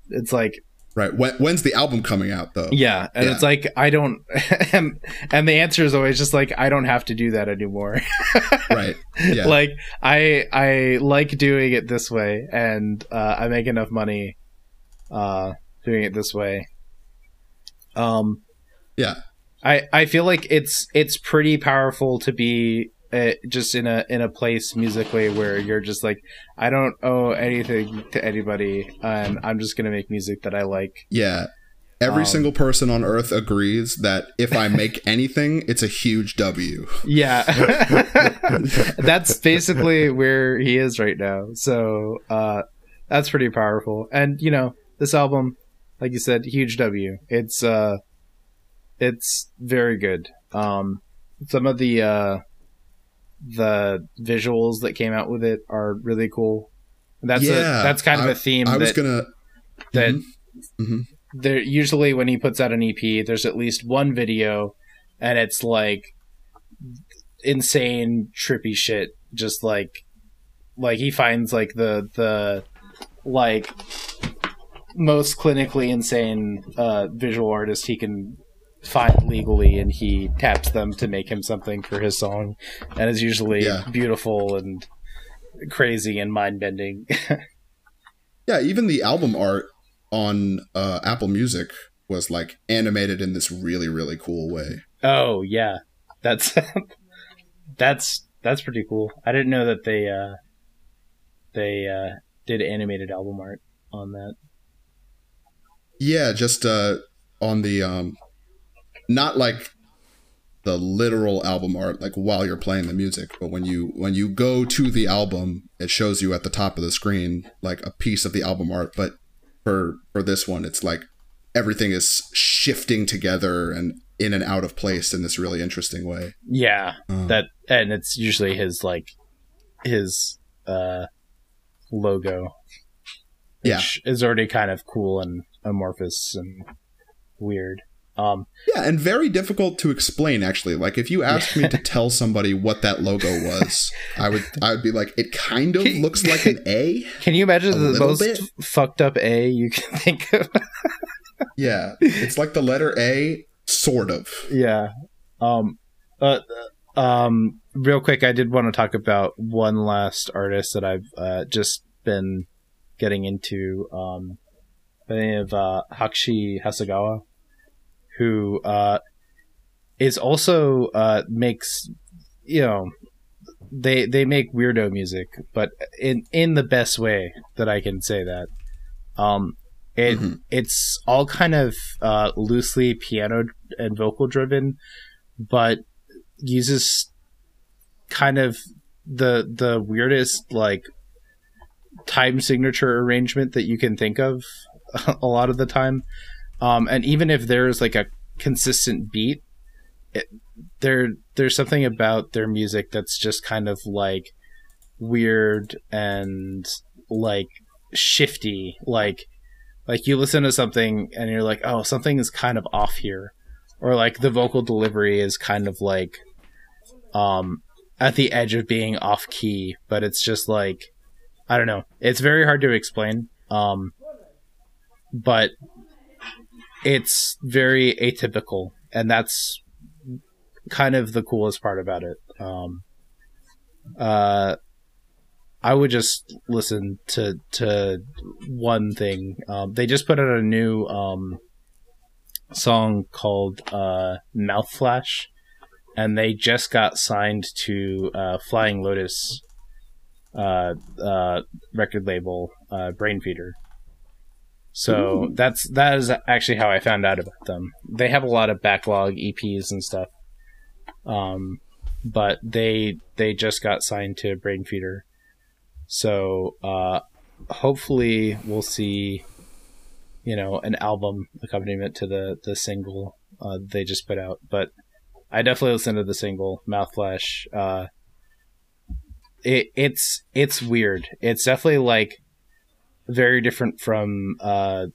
it's like Right. When, when's the album coming out though? yeah, and Yeah. it's like I don't, and, and the answer is always just like I don't have to do that anymore. Right. Yeah. like I I like doing it this way, and uh, I make enough money uh, doing it this way. Um, yeah. I I feel like it's it's pretty powerful to be uh, just in a in a place musically where you're just like I don't owe anything to anybody, and I'm just gonna make music that I like. Yeah. Every Um, single person on earth agrees that if I make anything, it's a huge W. Yeah, that's basically where he is right now. So uh, that's pretty powerful. And you know, this album, like you said, huge W. It's uh, it's very good. Um, some of the uh, the visuals that came out with it are really cool. That's Yeah, a that's kind of I- a theme I was that gonna. that Mhm. Mhm. there usually when he puts out an EP, there's at least one video, and it's like insane trippy shit. Just like like he finds like the the like most clinically insane uh, visual artist he can find legally, and he taps them to make him something for his song, and it's usually Yeah. beautiful and crazy and mind bending. Yeah, even the album art on uh, Apple Music was like animated in this really, really cool way. Oh yeah, that's that's that's pretty cool. I didn't know that they uh they uh did animated album art on that. Yeah, just uh, on the um, not like the literal album art, like while you're playing the music, but when you when you go to the album, it shows you at the top of the screen like a piece of the album art. But for for this one, it's like everything is shifting together and in and out of place in this really interesting way. Yeah, Um, that and it's usually his like his uh logo, Yeah. which is already kind of cool and amorphous and weird. Um, Yeah, and very difficult to explain actually. Like if you asked me to tell somebody what that logo was, I would I would be like, it kind of looks like an A. can you imagine the most bit. fucked up A you can think of? Yeah. It's like the letter A, sort of. yeah. Um. Uh. Um. Real quick, I did want to talk about one last artist that I've uh, just been getting into. Um. By the name of uh, Hakushi Hasegawa, who uh, is also uh, makes you know they they make weirdo music, but in in the best way that I can say that. Um, it Mhm. it's all kind of uh, loosely piano and vocal driven, but uses kind of the the weirdest like time signature arrangement that you can think of a lot of the time. Um, and even if there's like a consistent beat, it, there there's something about their music that's just kind of like weird and like shifty. Like like you listen to something and you're like oh something is kind of off here. Or like the vocal delivery is kind of like um at the edge of being off key but it's just like i don't know. It's very hard to explain um but it's very atypical and that's kind of the coolest part about it um uh I would just listen to to one thing. Um, they just put out a new um, song called uh, "Mouth Flash," and they just got signed to uh, Flying Lotus uh, uh, record label, uh, So that's that is actually how I found out about them. They have a lot of backlog EPs and stuff, um, but they they just got signed to Brainfeeder. So uh, hopefully we'll see, you know, an album accompaniment to the the single uh, they just put out. But I definitely listened to the single Mouthflash. Uh, it it's it's weird. It's definitely like very different from uh,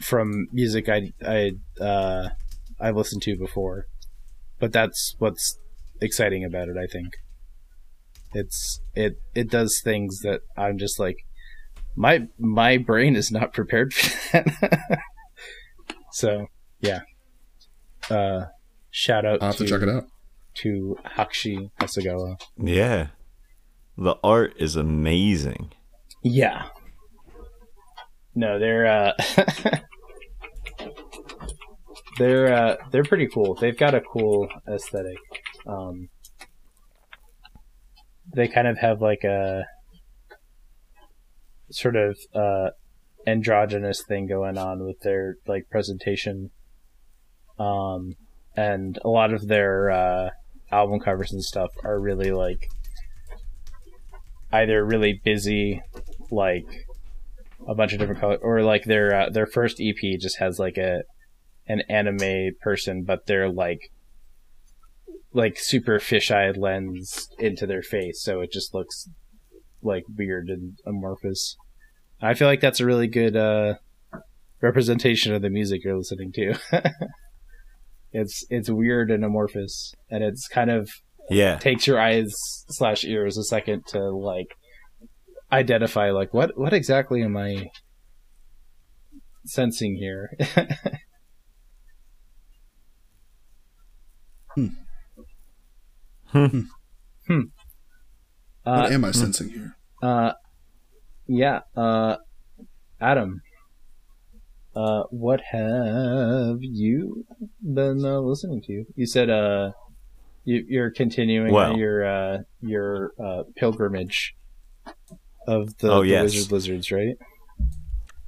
from music I I uh, I've listened to before. But that's what's exciting about it. I think it's it it does things that I'm just like my my brain is not prepared for that. so yeah. Uh, shout out I'll have to, to check it out. to Hakushi Hasegawa. Yeah. The art is amazing. Yeah. No, they're uh they're uh they're pretty cool. They've got a cool aesthetic. Um they kind of have like a sort of uh androgynous thing going on with their like presentation. Um and a lot of their uh album covers and stuff are really like either really busy like a bunch of different colors or like their uh, their first EP just has like a an anime person but they're like like super fisheye lens into their face so it just looks like weird and amorphous. I feel like that's a really good uh representation of the music you're listening to. it's it's weird and amorphous and it's kind of Yeah. takes your eyes slash ears a second to like identify like what what exactly am I sensing here? Hmm. hmm. Uh, What am I sensing here? uh, yeah. Uh, Adam. Uh, what have you been uh, listening to? You said uh, you, you're continuing Well. your uh your uh pilgrimage of the, Oh, the yes. wizard lizards, right?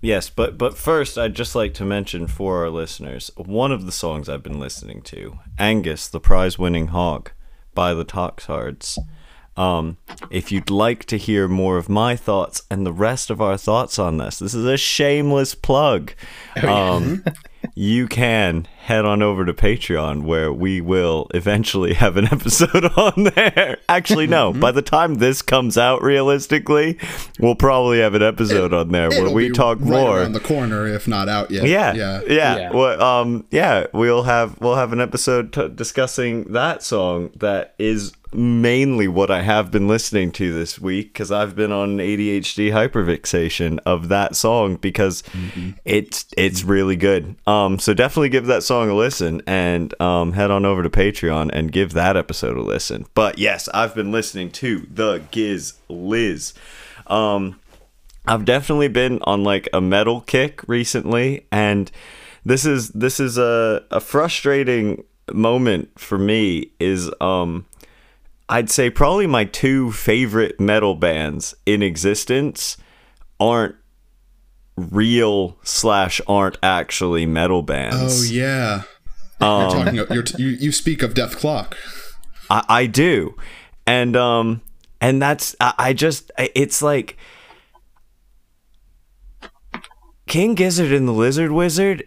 Yes, but but first I'd just like to mention for our listeners one of the songs I've been listening to, Angus, the prize-winning hog by the Toxhards. Um, if you'd like to hear more of my thoughts and the rest of our thoughts on this, this is a shameless plug. Um, you can head on over to Patreon where we will eventually have an episode on there. Actually, no, by the time this comes out, realistically, we'll probably have an episode on there where we be talk right more. around the corner, if not out yet. Yeah, yeah. yeah, Yeah. Well, um, yeah. We'll have we'll have an episode t- discussing that song. That is mainly what I have been listening to this week because I've been on ADHD hyperfixation of that song because it's it's really good. Um, so definitely give that song a listen and um, head on over to Patreon and give that episode a listen. But yes, I've been listening to the Giz Liz. Um, I've definitely been on like a metal kick recently, and this is this is a, a frustrating moment for me. Is um, I'd say probably my two favorite metal bands in existence aren't real slash aren't actually metal bands. Oh yeah. Um, You're talking. You're t- you you speak of Dethklok. I, I do, and um, and that's I, I just it's like King Gizzard and the Lizard Wizard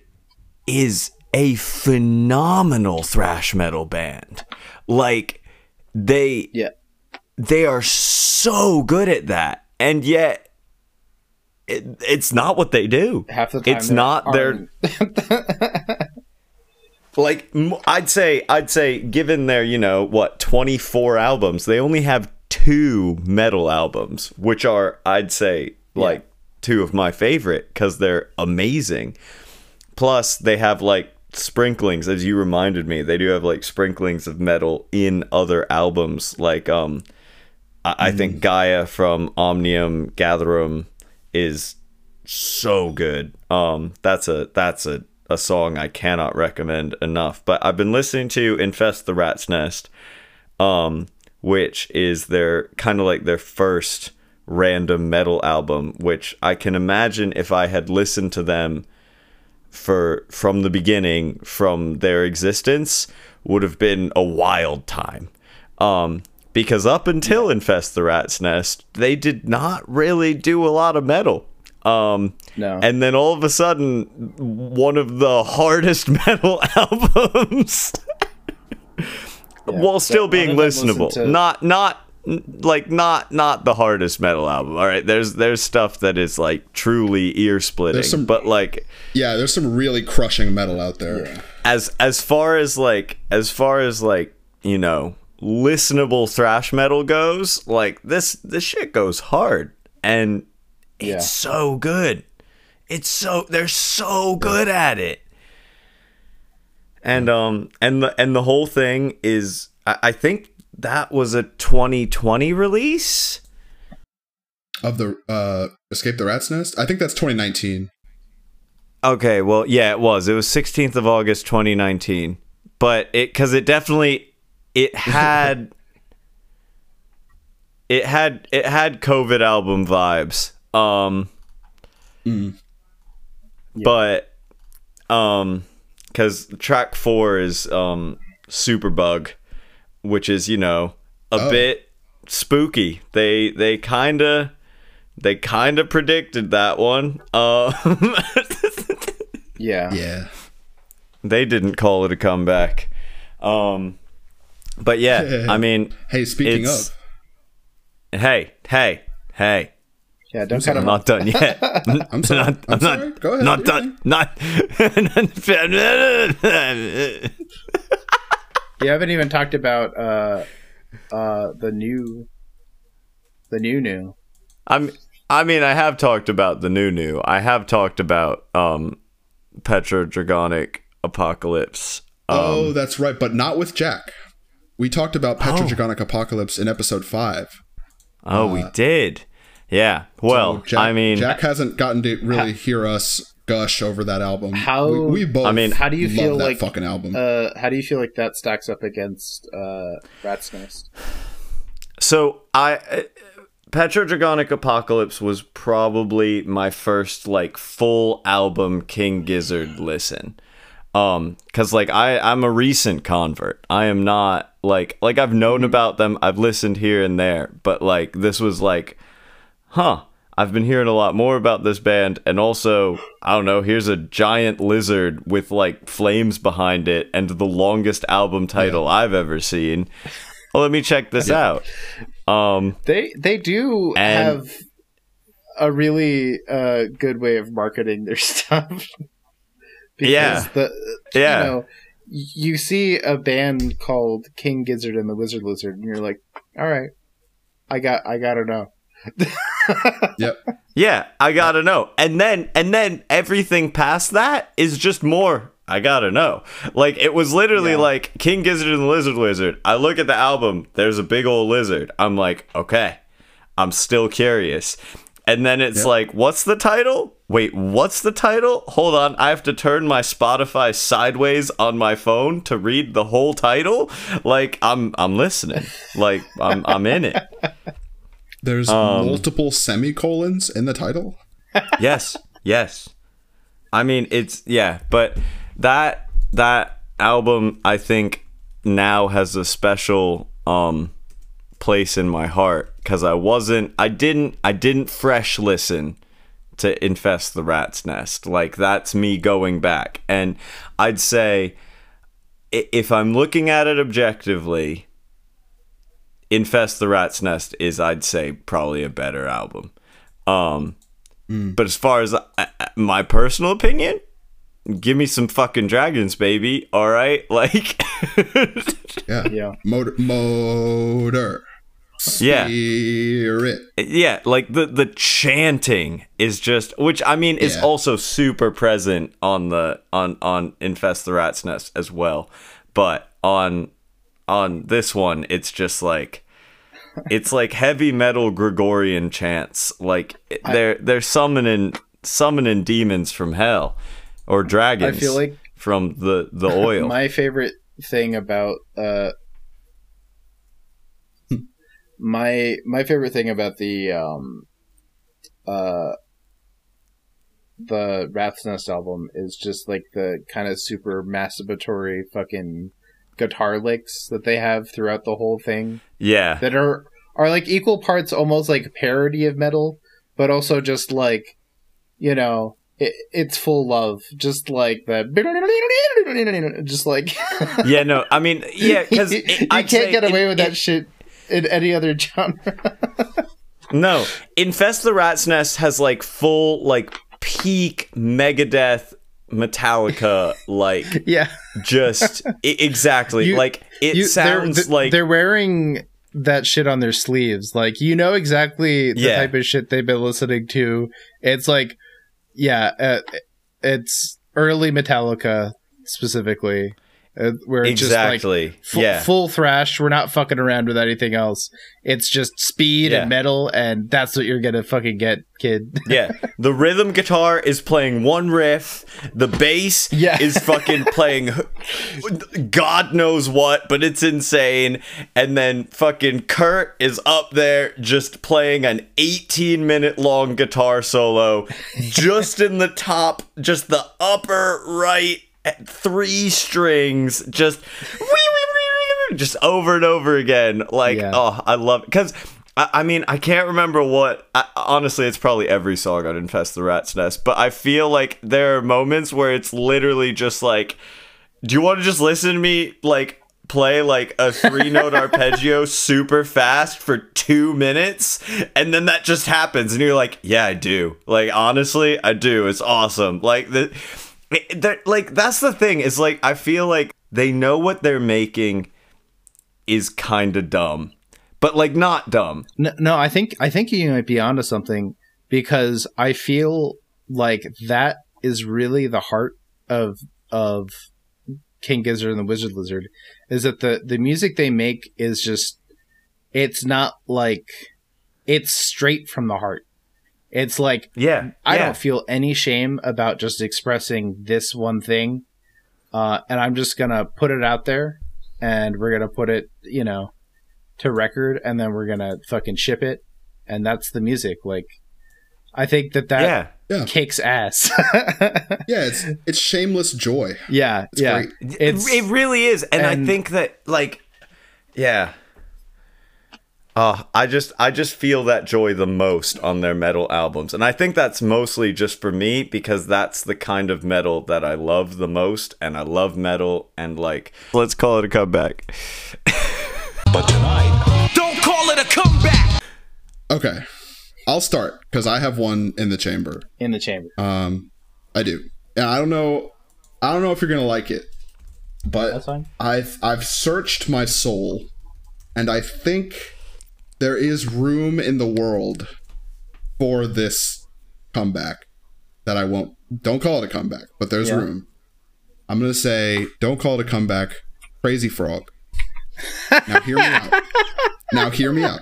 is a phenomenal thrash metal band. Like they Yeah. they are so good at that, and yet it, it's not what they do. Half the time it's not their like I'd say I'd say given their you know what 24 albums they only have two metal albums which are I'd say like two of my favorite cuz they're amazing plus they have like sprinklings as you reminded me they do have like sprinklings of metal in other albums like um I, I think Gaia from Omnium Gatherum is so good um that's a that's a a song I cannot recommend enough. But I've been listening to Infest the Rat's Nest, um, which is their kind of like their first random metal album, which I can imagine if I had listened to them for from the beginning, from their existence, would have been a wild time. Um, because up until Infest the Rat's Nest, they did not really do a lot of metal. Um, No. and then all of a sudden, one of the hardest metal albums, while still being of them listen listenable, to- not not like not not the hardest metal album. All right, there's there's stuff that is like truly ear splitting, some- but like Yeah, there's some really crushing metal out there. as as far as like as far as like you know listenable thrash metal goes like this this shit goes hard and it's Yeah. so good it's so they're so good at it and um and the and the whole thing is I, I think that was a 2020 release Of the uh Escape the Rat's Nest? I think that's 2019. Okay, well, yeah, it was. It was 16th of August 2019. But it cuz it definitely it had it had it had COVID album vibes. Um but um cuz track 4 is um Superbug, which is, you know, a Oh. bit spooky. They they kind of they kind of predicted that one. Um yeah. Yeah. they didn't call it a comeback. Um, but yeah, I mean, Hey, speaking It's- of, hey, hey, hey, Yeah, don't cut I'm not done yet. I'm sorry. Not- I'm, I'm sorry. not- Go ahead. not done. thing. Not. You haven't even talked about uh uh the new the new new. I'm. I mean, I have talked about the new new. I have talked about um, Petrodragonic Apocalypse. Um, oh, that's right, but not with Jack. We talked about Oh. Petrodragonic Apocalypse in episode five. oh, we did. Yeah. Well, So Jack, I mean, Jack hasn't gotten to really hear us gush over that album. How- we, we both. I mean, how do you feel that like- fucking album? Uh how do you feel like that stacks up against uh Rat's Nest? So I uh, Petrodragonic Apocalypse was probably my first like full album King Gizzard listen. Um cuz like I I'm a recent convert. I am not like like I've known about them, I've listened here and there, but like this was like huh, I've been hearing a lot more about this band and also I don't know, here's a giant lizard with like flames behind it and the longest album title I've ever seen. Well, let me check this out. Um They they do have a really uh good way of marketing their stuff. because Yeah. the Yeah. you know you see a band called King Gizzard and the Wizard Lizard and you're like, all right, I got I gotta know. yep. Yeah, I gotta know. And then and then everything past that is just more. I gotta know. Like it was literally Yeah. like King Gizzard and the Lizard Wizard. I look at the album, there's a big old lizard. I'm like, okay. I'm still curious. And then it's Yep. like, what's the title? Wait, what's the title? Hold on, I have to turn my Spotify sideways on my phone to read the whole title. Like I'm I'm listening. Like I'm I'm in it. There's Um, multiple semicolons in the title. yes yes. I mean it's yeah but that that album i think now has a special um place in my heart because i wasn't i didn't i didn't fresh listen to infest the rat's nest. Like that's me going back. And i'd say if i'm looking at it objectively infest the rat's nest is i'd say probably a better album um but as far as uh, uh, my personal opinion, give me some fucking dragons, baby. All right, like, Yeah. Yeah. Motor. Motor. yeah, yeah. Like the the chanting is just, which I mean is Yeah. also super present on the on on infest the rat's nest as well, but on on this one, it's just like. It's like heavy metal Gregorian chants. Like they're they're summoning summoning demons from hell. or dragons. I feel like from the the oil. my favorite thing about uh my my favorite thing about the um uh the Rat's Nest album is just like the kind of super masturbatory fucking guitar licks that they have throughout the whole thing. Yeah, that are are like equal parts almost like parody of metal but also just like you know it, it's full love. Just like that just like yeah. No, I mean, yeah, because you, you can't get away with that shit in any other genre. No, Infest the Rat's Nest has like full like peak Megadeth Metallica like yeah. just I- exactly You- like it You- sounds they're, like they're wearing that shit on their sleeves. Like you know exactly the Yeah. type of shit they've been listening to. It's like yeah uh, it's early metallica specifically uh, where it's exactly just like fu- yeah. full thrash. We're not fucking around with anything else. It's just speed Yeah. and metal and that's what you're gonna fucking get kid. Yeah. The rhythm guitar is playing one riff. The bass Yeah. is fucking playing god knows what but it's insane. And then fucking kurt is up there just playing an 18 minute long guitar solo just in the top just the upper right three strings just just over and over again. Like Yeah. oh i love it because I, I mean i can't remember what I, honestly it's probably every song on infest the rat's nest but i feel like there are moments where it's literally just like do you want to just listen to me like play like a three note arpeggio super fast for two minutes? And then that just happens and you're like yeah i do. Like honestly i do. It's awesome. Like the like that's the thing is like i feel like they know what they're making is kind of dumb but like not dumb No, no, I think I think you might be onto something because I feel like that is really the heart of of King Gizzard and the Wizard Lizard is that the the music they make is just it's not like it's straight from the heart. It's like yeah I yeah. don't feel any shame about just expressing this one thing, uh, and I'm just gonna put it out there, and we're gonna put it, you know, to record, and then we're gonna fucking ship it, and that's the music. Like, I think that that yeah Yeah. kicks ass. Yeah, it's it's shameless joy. yeah, It's yeah. great. It's it really is and, i think that like yeah Oh, I just I just feel that joy the most on their metal albums. And I think that's mostly just for me because that's the kind of metal that I love the most and I love metal and like let's call it a comeback. But tonight, Don't call it a comeback. Okay, I'll start because I have one in the chamber. in the chamber. Um, I do, and I don't know, I don't know if you're gonna like it, but That's fine. I've I've searched my soul, and I think there is room in the world for this comeback. That I won't. Don't call it a comeback, but there's Yeah. room. I'm gonna say, don't call it a comeback. Crazy Frog. Now hear me out. Now hear me out.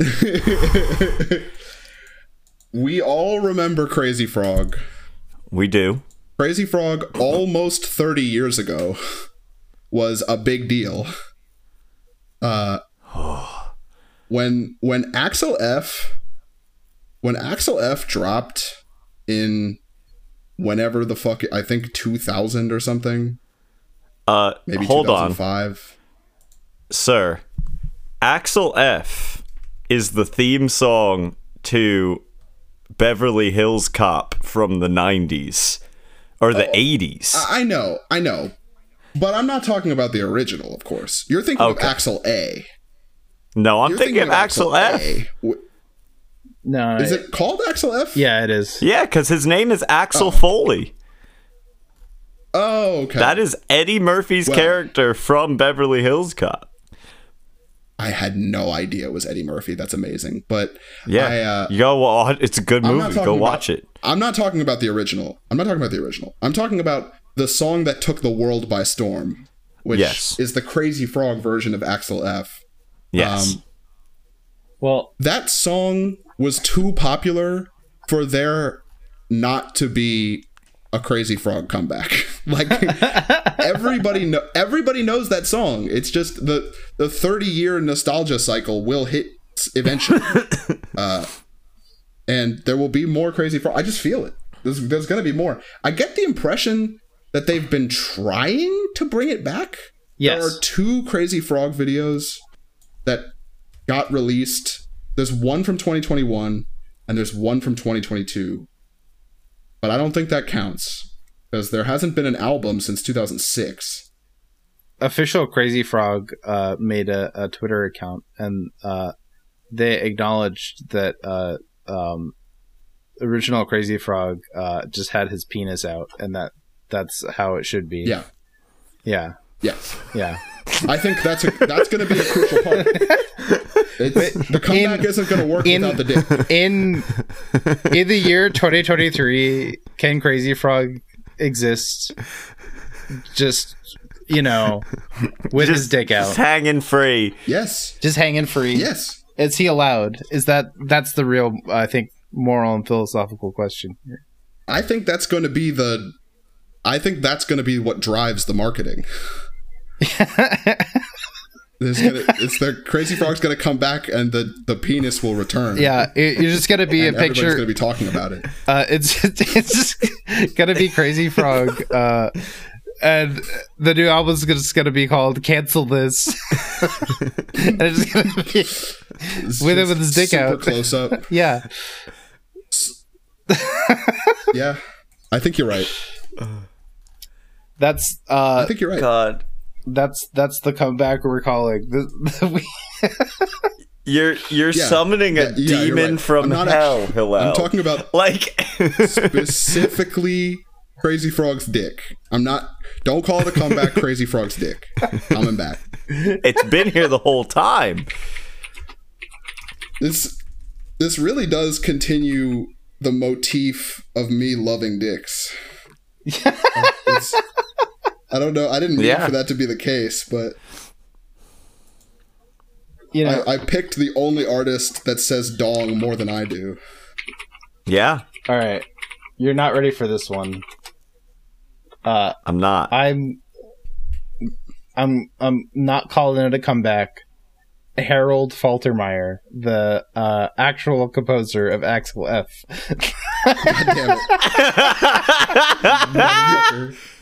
we all remember Crazy Frog. We do. Crazy Frog almost 30 years ago was a big deal. Uh when when Axel F when Axel F dropped in whenever the fuck I think 2000 or something, Uh maybe hold on. 2005. Sir, Axel F is the theme song to Beverly Hills Cop from the 90s or the 80s. I I know, I know. But I'm not talking about the original, of course. You're thinking Okay. of Axel A. no, I'm You're thinking of Axel F. No, Is it- it called Axel F? Yeah, it is. Yeah, because his name is Axel Foley. Oh, okay. That is Eddie Murphy's Well- character from Beverly Hills Cop. I had no idea it was Eddie Murphy. That's amazing. But Yeah, I, uh, you go. wa- It's a good movie. Go about- watch it. I'm not talking about the original. I'm not talking about the original. I'm talking about the song that took the world by storm, which Yes. is the Crazy Frog version of Axel F. Yes. Um, Well, That song was too popular for there not to be a Crazy Frog comeback. like everybody know everybody knows that song. It's just the the 30 year nostalgia cycle will hit eventually. uh, and there will be more Crazy Frog. I just feel it. There's, there's going to be more. I get the impression that they've been trying to bring it back. Yes. There are two Crazy Frog videos that got released. There's one from 2021 and there's one from 2022. But I don't think that counts because there hasn't been an album since 2006. official Crazy Frog uh, made a, a Twitter account and uh, they acknowledged that uh, um, original Crazy Frog uh, just had his penis out and that that's how it should be. Yeah. yeah, Yes. yeah. I think that's a that's going to be a crucial part. It's, the comeback in- isn't going to work in- without the dick. in in the year 2023 can crazy frog exist just you know with his dick out Just hanging free. Yes. just hanging free Yes. is he allowed is that that's the real i think moral and philosophical question here. I think that's going to be the I think that's going to be what drives the marketing. There's gonna, it's the crazy frog's going to come back and the the penis will return. yeah it, you're just gonna be a and everybody's picture going to be talking about it. uh it's it's just gonna be crazy frog uh and the new album's just gonna be called "Cancel This," and it's gonna be It's With him with his dick super out. close up. yeah. Yeah, I think you're right. That's I uh, think you're right. God. That's that's the comeback we're calling. You're you're Yeah. summoning a Yeah, yeah, demon right. from I'm not hell, act- Hillel. I'm talking about like specifically Crazy Frog's dick. I'm not. Don't call it a comeback. Crazy Frog's dick coming back. it's been here the whole time. This this really does continue the motif of me loving dicks. Uh, it's- I don't know. I didn't mean Yeah. for that to be the case, but you know, I, I picked the only artist that says dong more than I do. Yeah, all right, you're not ready for this one. Uh, I'm not. I'm, I'm, I'm not calling it a comeback. Harold Faltermeyer, the uh, actual composer of Axel F. God damn it.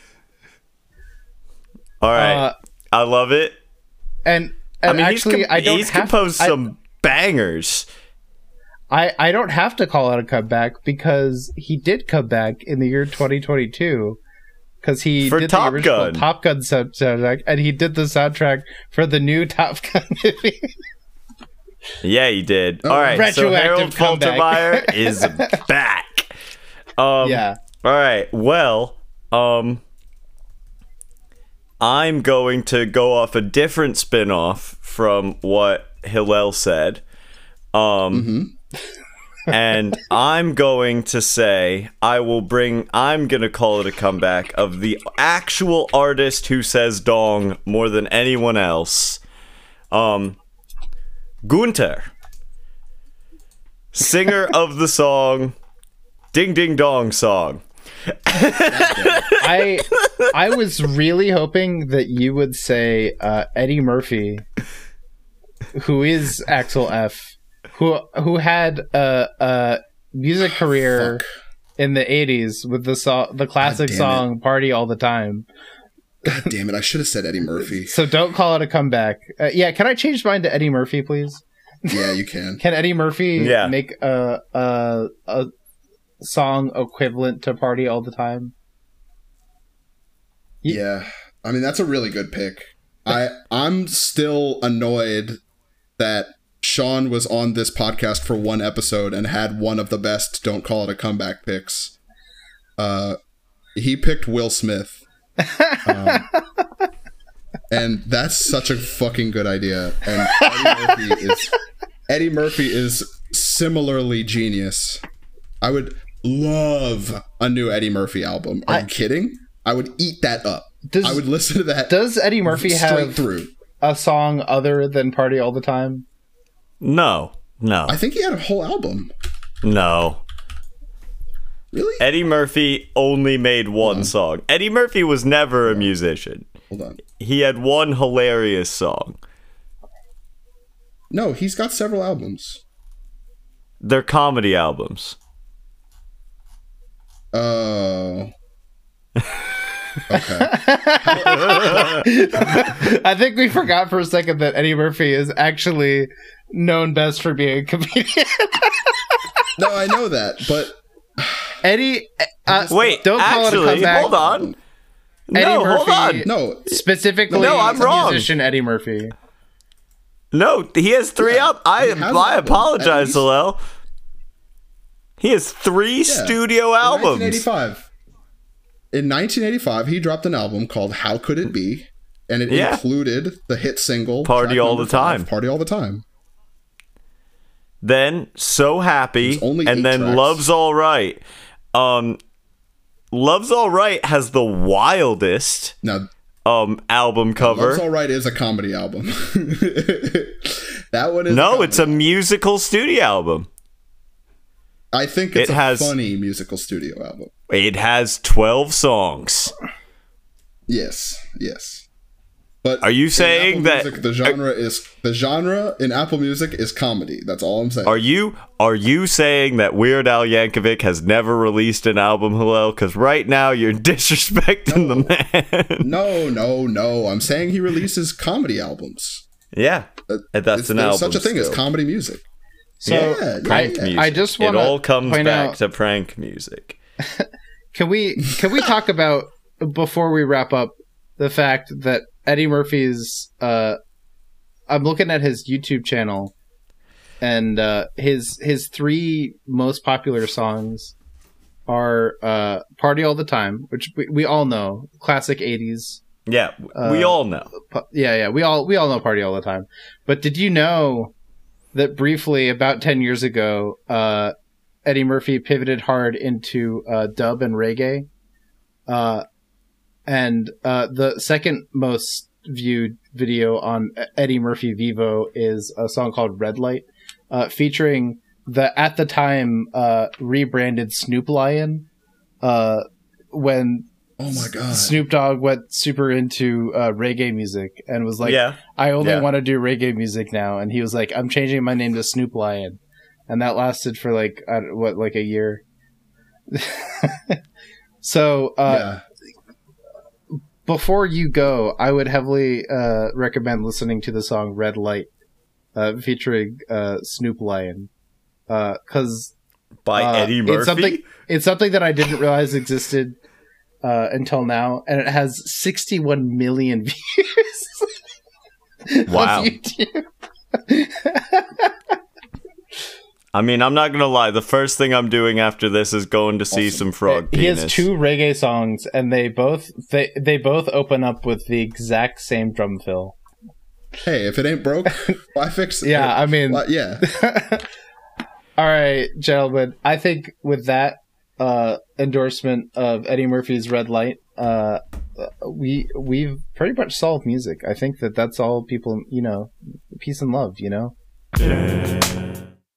All right, Uh, I love it. and, I mean, actually, he's, com- I don't he's have, composed I- some bangers. I, I don't have to call out a comeback because he did come back in the year 2022 because he For did Top the original Gun. Top Gun soundtrack and he did the soundtrack for the new Top Gun movie. Yeah, he did. All right, so Harold. Faltermeyer is back. Um, yeah. All right. Well, um, I'm going to go off a different spin-off from what Hillel said. Um, and I'm going to say I will bring. I'm gonna call it a comeback of the actual artist who says "dong" more than anyone else. Um, Gunter, singer of the song "Ding Ding Dong" song. I I was really hoping that you would say uh, Eddie Murphy, who is Axel F, who who had a, a music career Fuck. in the '80s with the so- the classic damn it. song "Party All the Time." God damn it! I should have said Eddie Murphy. So don't call it a comeback. Uh, yeah, can I change mine to Eddie Murphy, please? Yeah, you can. Can Eddie Murphy Yeah. make a a a song equivalent to "Party All the Time"? Yeah, I mean that's a really good pick. I I'm still annoyed that Sean was on this podcast for one episode and had one of the best "Don't Call It a Comeback" picks. Uh, he picked Will Smith, um, and that's such a fucking good idea. And Eddie Murphy is Eddie Murphy is similarly genius. I would love a new Eddie Murphy album. Are you kidding? I would eat that up. Does- I would listen to that Does Eddie Murphy have through. a song other than "Party All the Time"? No, no, I think he had a whole album. no. Really? Eddie Murphy only made one on. song. Eddie Murphy was never a musician. Hold on. He had one hilarious song. No, he's got several albums. They're comedy albums. Oh. Okay. I think we forgot for a second that Eddie Murphy is actually known best for being a comedian. No, I know that, but Eddie, uh, Wait, don't call it a comeback. hold on. Eddie no, hold on. no, Specifically, No, I'm wrong. musician Eddie Murphy. No, he has three Yeah, up. I he has I albums, apologize, least. Hillel. He has three studio albums. 1985. In 1985, he dropped an album called "How Could It Be," and it Yeah. included the hit single Party All the Time. "Party All the Time." Then so happy, and then tracks. love's all right. Um, love's all right has the wildest Now, um album cover. "Love's All Right" is a comedy album. that one is no, a it's a musical studio album. I think it's it a has- funny musical studio album. It has twelve songs. Yes, yes. But Are you saying that- Music, the genre is the genre in Apple Music is comedy? That's all I'm saying. Are you are you saying that Weird Al Yankovic has never released an album, Hillel? Because right now you're disrespecting the man. no, no, no. I'm saying he releases comedy albums. yeah, Uh, that's It's- an album. such a thing as comedy music. So Yeah, I, prank yeah. music. I just it want all to comes point back out. to prank music. Can we can we talk about before we wrap up the fact that Eddie Murphy's uh I'm looking at his YouTube channel and uh his his three most popular songs are uh Party All the Time, which we, we all know, classic 80s. Yeah, we Uh, all know. Yeah, yeah, we all we all know Party All the Time. But did you know that briefly about 10 years ago uh Eddie Murphy pivoted hard into uh, dub and reggae. Uh, and uh, the second most viewed video on Eddie Murphy Vevo is a song called Red Light, uh, featuring the at the time uh, rebranded Snoop Lion. Uh, when Oh my god. Snoop Dogg went super into uh, reggae music and was like, yeah, I only Yeah. want to do reggae music now. And he was like, I'm changing my name to Snoop Lion. And that lasted for like, what, like a year. so, uh, yeah. before you go, I would heavily uh, recommend listening to the song Red Light uh, featuring uh, Snoop Lion. Because by uh, Eddie Murphy. It's something, it's something that I didn't realize existed uh, until now. And it has 61 million views. Wow. On YouTube. I mean, I'm not gonna lie. The first thing I'm doing after this is going to see some frog he penis. has two reggae songs and they both they they both open up with the exact same drum fill Hey, if it ain't broke, why fix it? yeah i mean Why- yeah. all right gentlemen i think with that uh endorsement of eddie murphy's red light uh we we've pretty much solved music i think that that's all people you know peace and love you know